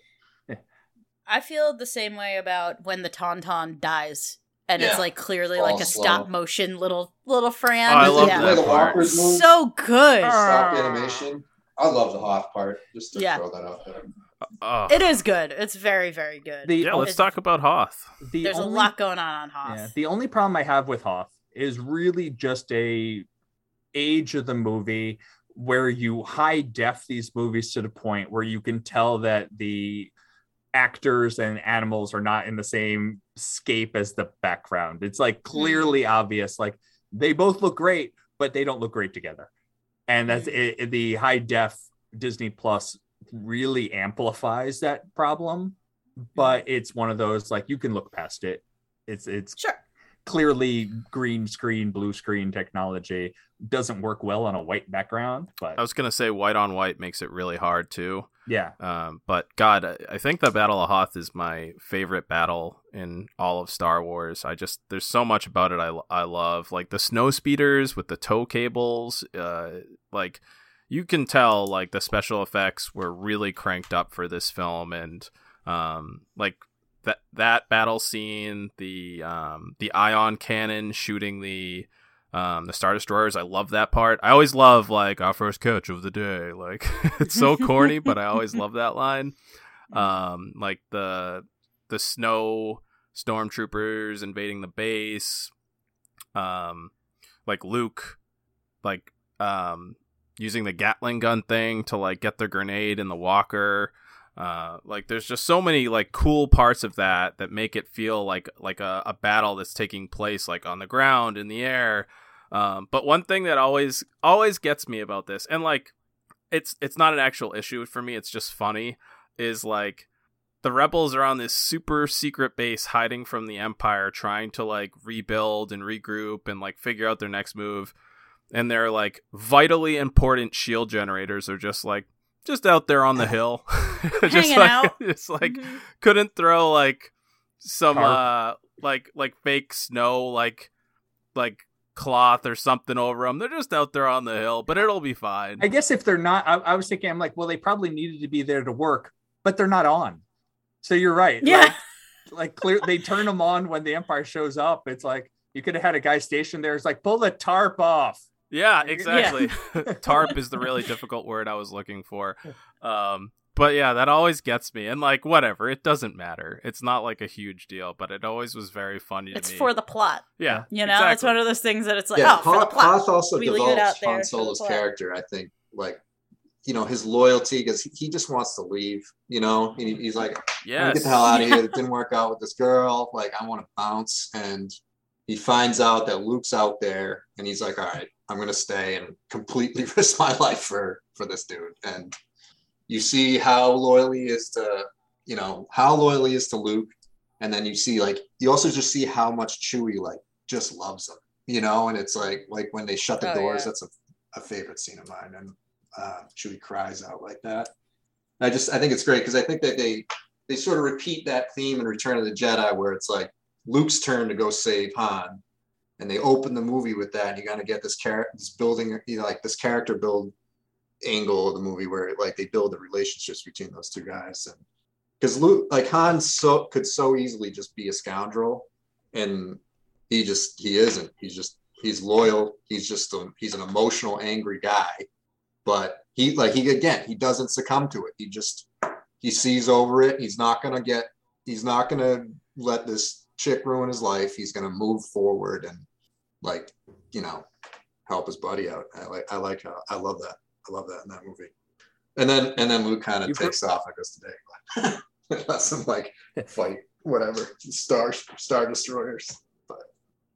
I feel the same way about when the Tauntaun dies. And it's like clearly All like a slow. stop motion little little Fran. Oh, I love yeah. the way that part. So good. stop animation. I love the Hoth part. Just to Yeah. throw that out there. Oh. It is good. It's very, very good. The yeah, let's talk about Hoth. the There's a lot going on on Hoth. Yeah, the only problem I have with Hoth is really just a age of the movie where you high def these movies to the point where you can tell that the actors and animals are not in the same scape as the background. It's like mm-hmm. clearly obvious, like they both look great, but they don't look great together. And that's it, it- the high def Disney Plus really amplifies that problem. Mm-hmm. But it's one of those like you can look past it. It's it's Sure. Clearly green screen, blue screen technology doesn't work well on a white background. But I was gonna say white on white makes it really hard too. yeah, Um, but God, I- think the Battle of Hoth is my favorite battle in all of Star Wars. I just there's so much about it I, I love, like the snow speeders with the tow cables. Uh, like you can tell, like the special effects were really cranked up for this film, and um, like that that battle scene, the um, the ion cannon shooting the um, the star destroyers. I love that part. I always love like our first catch of the day. Like it's so corny, but I always love that line. Um, like the the snow stormtroopers invading the base. Um, like Luke, like um, using the Gatling gun thing to like get the grenade in the walker. Uh, like there's just so many like cool parts of that that make it feel like like a, a battle that's taking place like on the ground in the air. Um, but one thing that always always gets me about this, and like it's it's not an actual issue for me, it's just funny, is like the rebels are on this super secret base hiding from the empire trying to like rebuild and regroup and like figure out their next move. And their like vitally important shield generators are just like just out there on the hill just Hanging like out. just like Mhm. couldn't throw like some Tarp. uh like like fake snow like like cloth or something over them they're just out there on the hill but it'll be fine I guess if they're not, I, I was thinking, I'm like, well, they probably needed to be there to work, but they're not on. So you're right. Yeah. Like, like clear, they turn them on when the Empire shows up. It's like you could have had a guy stationed there. It's like pull the tarp off. Yeah, exactly. Tarp is the really difficult word I was looking for. Um, but yeah, that always gets me. And like, whatever, it doesn't matter. It's not like a huge deal, but it always was very funny to It's me. for the plot. yeah, You know, it's one of those things that it's like, yeah, oh, for the plot. Hoth also We leave it out develops there for Han Solo's character. I think, like, you know, his loyalty because he, he just wants to leave. You know, he, he's like, I want to get the hell out of here. It didn't work out with this girl. Like, I want to bounce. And he finds out that Luke's out there, and he's like, all right, I'm gonna stay and completely risk my life for for this dude. And you see how loyal he is to, you know, how loyal he is to Luke. And then you see like you also just see how much Chewie like just loves him, you know, and it's like like when they shut the Oh, doors, yeah. that's a, a favorite scene of mine. And uh Chewie cries out like that. I just I think it's great because I think that they they sort of repeat that theme in Return of the Jedi where it's like Luke's turn to go save Han. And they open the movie with that, and you gotta get this character, this building, you know, like this character build angle of the movie where like they build the relationships between those two guys, and because Luke, like Han, so could so easily just be a scoundrel, and he just he isn't. He's just he's loyal. He's just a, he's an emotional, angry guy, but he like he again he doesn't succumb to it. He just he sees over it. He's not gonna get. He's not gonna let this chick ruin his life. He's gonna move forward and like you know help his buddy out. I like I like how I love that. I love that in that movie. And then and then Luke kind of takes off and goes today. Him like fight whatever star star destroyers.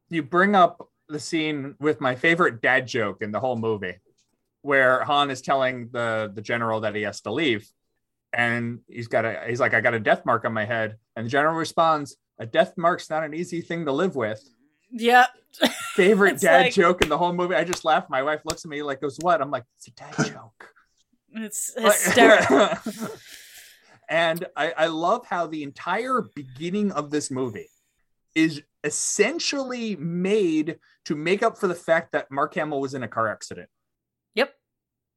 You bring up the scene with my favorite dad joke in the whole movie, where Han is telling the the general that he has to leave, and he's got a he's like, I got a death mark on my head, and the general responds, "A death mark's not an easy thing to live with." Yep. Favorite It's dad like- joke in the whole movie. I just laughed. My wife looks at me like, "Goes what?" I'm like, "It's a dad joke." It's hysterical. and I, I love how the entire beginning of this movie is essentially made to make up for the fact that Mark Hamill was in a car accident. yep.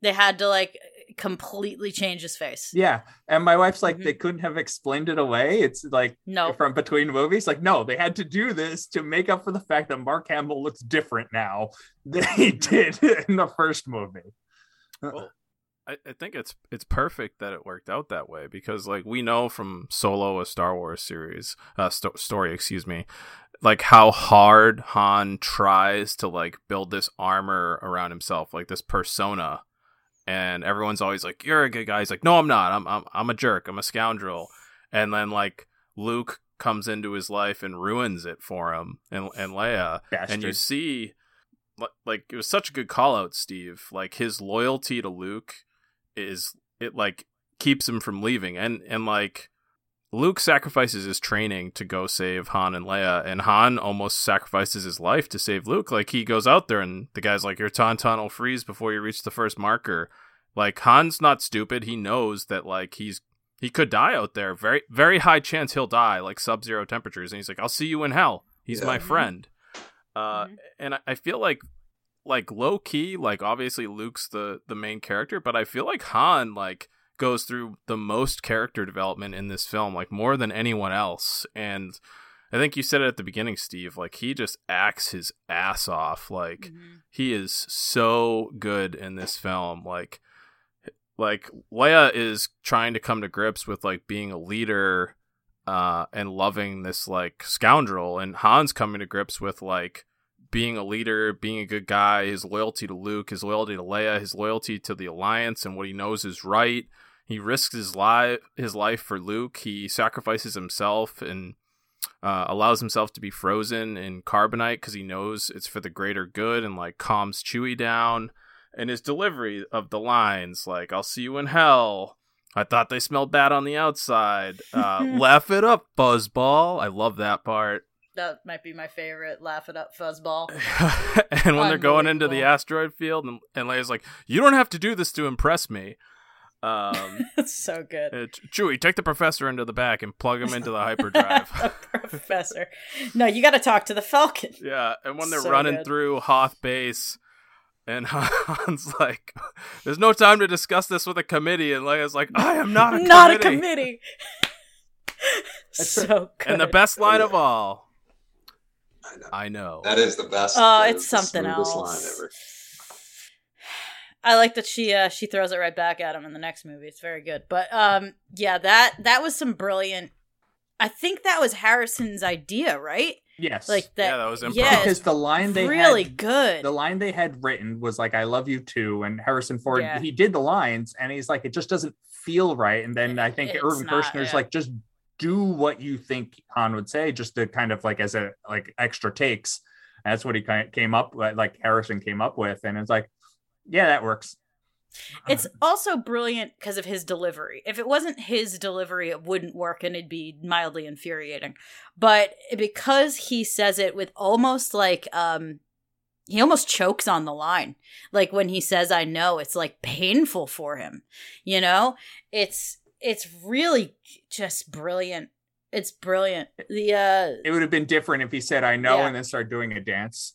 They had to like completely change his face. Yeah. And my wife's like, Mhm. they couldn't have explained it away. It's like No. from between movies. Like, no, they had to do this to make up for the fact that Mark Hamill looks different now than he did in the first movie. Well, I, I think it's it's perfect that it worked out that way because like we know from Solo, a Star Wars series, uh, sto- story, excuse me, like how hard Han tries to like build this armor around himself, like this persona, and everyone's always like, "You're a good guy." He's like, "No, I'm not. I'm I'm I'm a jerk. I'm a scoundrel." And then like Luke comes into his life and ruins it for him, and and Leia, and you see like it was such a good call out steve like his loyalty to luke is it like keeps him from leaving and and like Luke sacrifices his training to go save Han and Leia, and Han almost sacrifices his life to save Luke. Like he goes out there, and the guy's like, "Your tauntaun will freeze before you reach the first marker." Like Han's not stupid; he knows that like he's he could die out there. Very very high chance he'll die, like sub zero temperatures. And he's like, "I'll see you in hell." He's Yeah. my friend. Uh, Mhm. and I- I feel like like low key, like obviously Luke's the the main character, but I feel like Han like goes through the most character development in this film, like more than anyone else. And I think you said it at the beginning, Steve. Like he just acts his ass off. Like Mhm. he is so good in this film. Like like Leia is trying to come to grips with like being a leader uh and loving this like scoundrel and Han's coming to grips with like being a leader, being a good guy, his loyalty to Luke, his loyalty to Leia, his loyalty to the alliance and what he knows is right. He risks his life his life for Luke. He sacrifices himself and uh, allows himself to be frozen in carbonite because he knows it's for the greater good and like calms Chewie down. And his delivery of the lines like "I'll see you in hell," I thought they smelled bad on the outside. Uh, laugh it up, buzzball. I love that part. That might be my favorite. Laugh it up, fuzzball. and when they're going into the asteroid field, and, and Leia's like, "You don't have to do this to impress me." Um, That's so good. uh, Chewie, take the professor into the back and plug him into the hyperdrive. Professor. No, you got to talk to the Falcon. Yeah, and when they're So running good. through Hoth base, and Han's like, "There's no time to discuss this with a committee," and Leia's like, "I am not a committee. Not a committee." committee. so good. And the best line of all, I know. I know. That is the best. Oh, that it's is the something smoothest else. Line ever. I like that she uh, she throws it right back at him in the next movie. It's very good. But um yeah, that that was some brilliant I think that was Harrison's idea, right? Yes. Like that Yeah, that was improv. Yeah, because the line they really had, good. the line they had written was like "I love you too," and Harrison Ford Yeah. he did the lines, and he's like, it just doesn't feel right. And then I think It's Irvin not, Kershner's yeah. like, just do what you think Han would say, just to kind of like as a like extra takes. That's what he kind of came up with, like Harrison came up with, and it's like, yeah, that works. It's also brilliant because of his delivery. If it wasn't his delivery, it wouldn't work and it'd be mildly infuriating. But because he says it with almost like um he almost chokes on the line. Like when he says I know, it's like painful for him. You know? It's it's really just brilliant. It's brilliant. The uh It would have been different if he said "I know" Yeah. and then started doing a dance.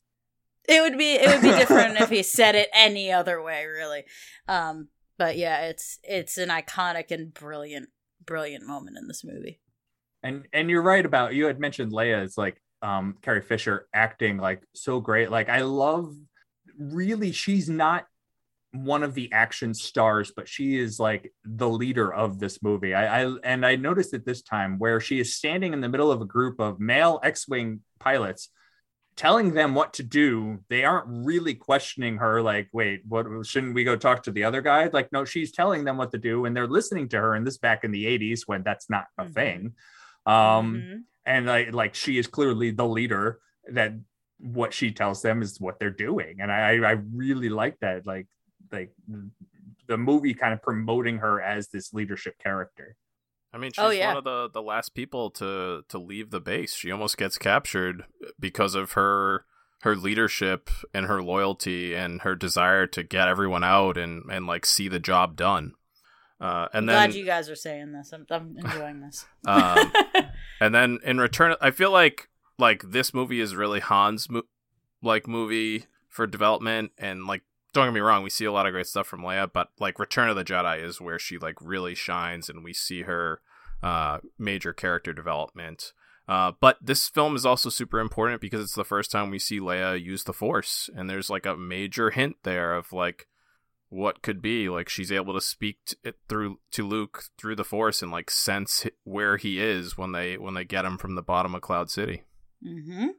It would be it would be different if he said it any other way really um but yeah it's it's an iconic and brilliant brilliant moment in this movie And and you're right about you had mentioned Leia is like um Carrie Fisher acting like so great. Like I love really she's not one of the action stars, but she is like the leader of this movie. I, I and I noticed it this time where she is standing in the middle of a group of male X-wing pilots telling them what to do they aren't really questioning her like wait what shouldn't we go talk to the other guy like no she's telling them what to do and they're listening to her and this back in the 80s when that's not a Mhm. thing um Mhm. and like like she is clearly the leader that what she tells them is what they're doing and i i really like that like like the movie kind of promoting her as this leadership character I mean, she's Oh, yeah. one of the, the last people to to leave the base. She almost gets captured because of her her leadership and her loyalty and her desire to get everyone out and and like see the job done. Uh, and I'm then glad you guys are saying this i'm, I'm enjoying this um, and then in return, I feel like like this movie is really Han's mo- like movie for development, and like don't get me wrong, we see a lot of great stuff from Leia, but like Return of the Jedi is where she like really shines, and we see her uh, major character development. Uh, but this film is also super important because it's the first time we see Leia use the Force, and there's like a major hint there of like what could be like she's able to speak t- it through to Luke through the Force and like sense where he is when they when they get him from the bottom of Cloud City. Mm-hmm.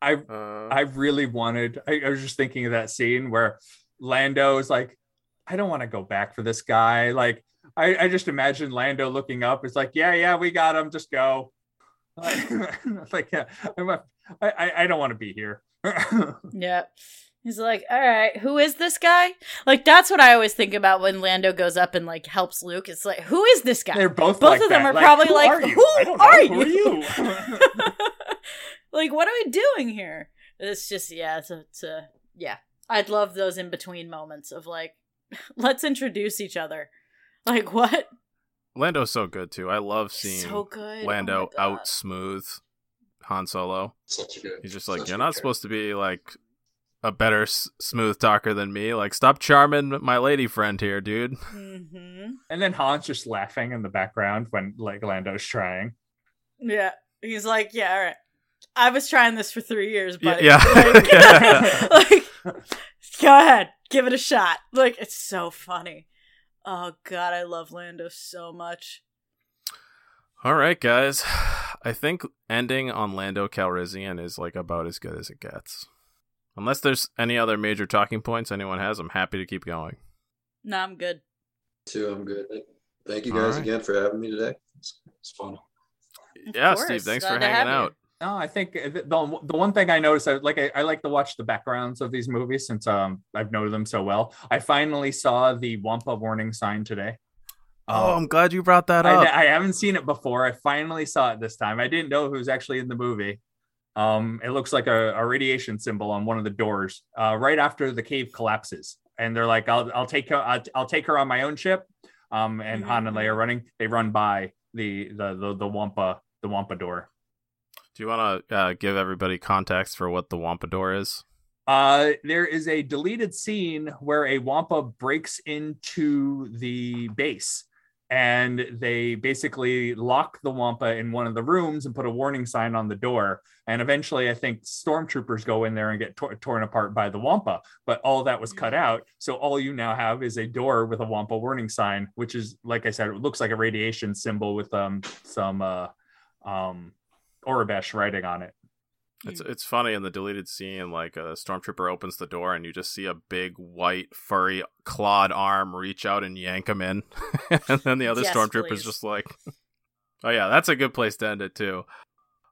i Uh, i really wanted I, I was just thinking of that scene where lando is like i don't want to go back for this guy like I, I just imagine Lando looking up. It's like, yeah, yeah, we got him. Just go. Like, yeah, I, I, I don't want to be here. yeah He's like, all right, who is this guy? Like, that's what I always think about when Lando goes up and like helps Luke. It's like, who is this guy? They're both Both like of them that. are Like, probably who like, are you? who are Who are you? like, what are we doing here? It's just, yeah, it's a, it's a, yeah. I'd love those in between moments of like, let's introduce each other. Like, what? Lando's so good too. I love seeing So good. Oh Lando my out smooth Han Solo. Such a good. He's just like, such you're not character. supposed to be like a better s- smooth talker than me. Like, stop charming my lady friend here, dude. Mm-hmm. and then Han's just laughing in the background when like Lando's trying. Yeah. He's like, yeah, all right. I was trying this for three years, but yeah. Like, like, go ahead, give it a shot. Like, it's so funny. Oh god, I love Lando so much. All right, guys. I think ending on Lando Calrissian is like about as good as it gets. Unless there's any other major talking points anyone has, I'm happy to keep going. No, I'm good. Too, I'm good. Thank you guys right. again for having me today. It's, it's fun. Of yeah, course, Steve, thanks glad for to have hanging you. No, I think the the the one thing I noticed, I like I, I like to watch the backgrounds of these movies since um I've known them so well. I finally saw the Wampa warning sign today. Oh, Um, I'm glad you brought that up. I haven't seen it before. I finally saw it this time. I didn't know who was actually in the movie. Um, it looks like a, a radiation symbol on one of the doors, uh, right after the cave collapses. And they're like, "I'll I'll take her. I'll, I'll take her on my own ship." Um, and Han and Leia are running. They run by the the the, the Wampa the Wampa door. Do you want to uh, give everybody context for what the Wampa door is? Uh, there is a deleted scene where a Wampa breaks into the base and they basically lock the Wampa in one of the rooms and put a warning sign on the door. And eventually, I think stormtroopers go in there and get tor- torn apart by the Wampa. But all that was cut out. So all you now have is a door with a Wampa warning sign, which is, like I said, it looks like a radiation symbol with um some uh um Aurebesh writing on it. It's it's funny in the deleted scene, like a stormtrooper opens the door and you just see a big white furry clawed arm reach out and yank him in, and then the other Yes, stormtrooper's please. just like, "Oh yeah, that's a good place to end it too."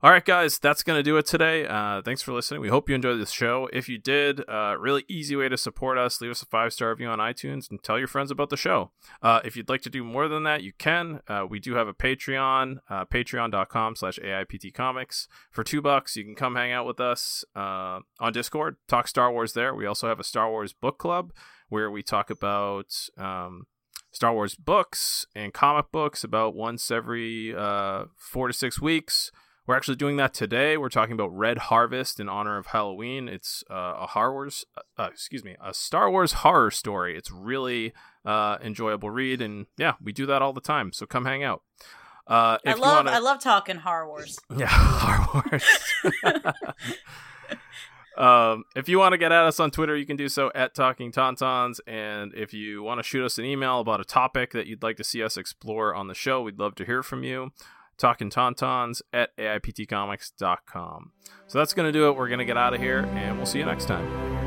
All right, guys, that's gonna do it today. Uh, thanks for listening. We hope you enjoyed this show. If you did, uh, really easy way to support us: leave us a five star review on iTunes and tell your friends about the show. Uh, if you'd like to do more than that, you can. Uh, we do have a Patreon, uh, patreon.com slash AIPT Comics. For two bucks, you can come hang out with us uh, on Discord, talk Star Wars there. We also have a Star Wars book club where we talk about um, Star Wars books and comic books about once every four to six weeks. We're actually doing that today. We're talking about Red Harvest in honor of Halloween. It's uh, a Star Wars, uh, excuse me, a Star Wars horror story. It's really uh, enjoyable read, and yeah, we do that all the time. So come hang out. Uh, I love wanna- I love talking Horror Wars. yeah, Star Wars. um, if you want to get at us on Twitter, you can do so at Talking Tauntauns. And if you want to shoot us an email about a topic that you'd like to see us explore on the show, we'd love to hear from you. Talking Tauntauns at AIPTcomics.com. So that's going to do it. We're going to get out of here, and we'll see you next time.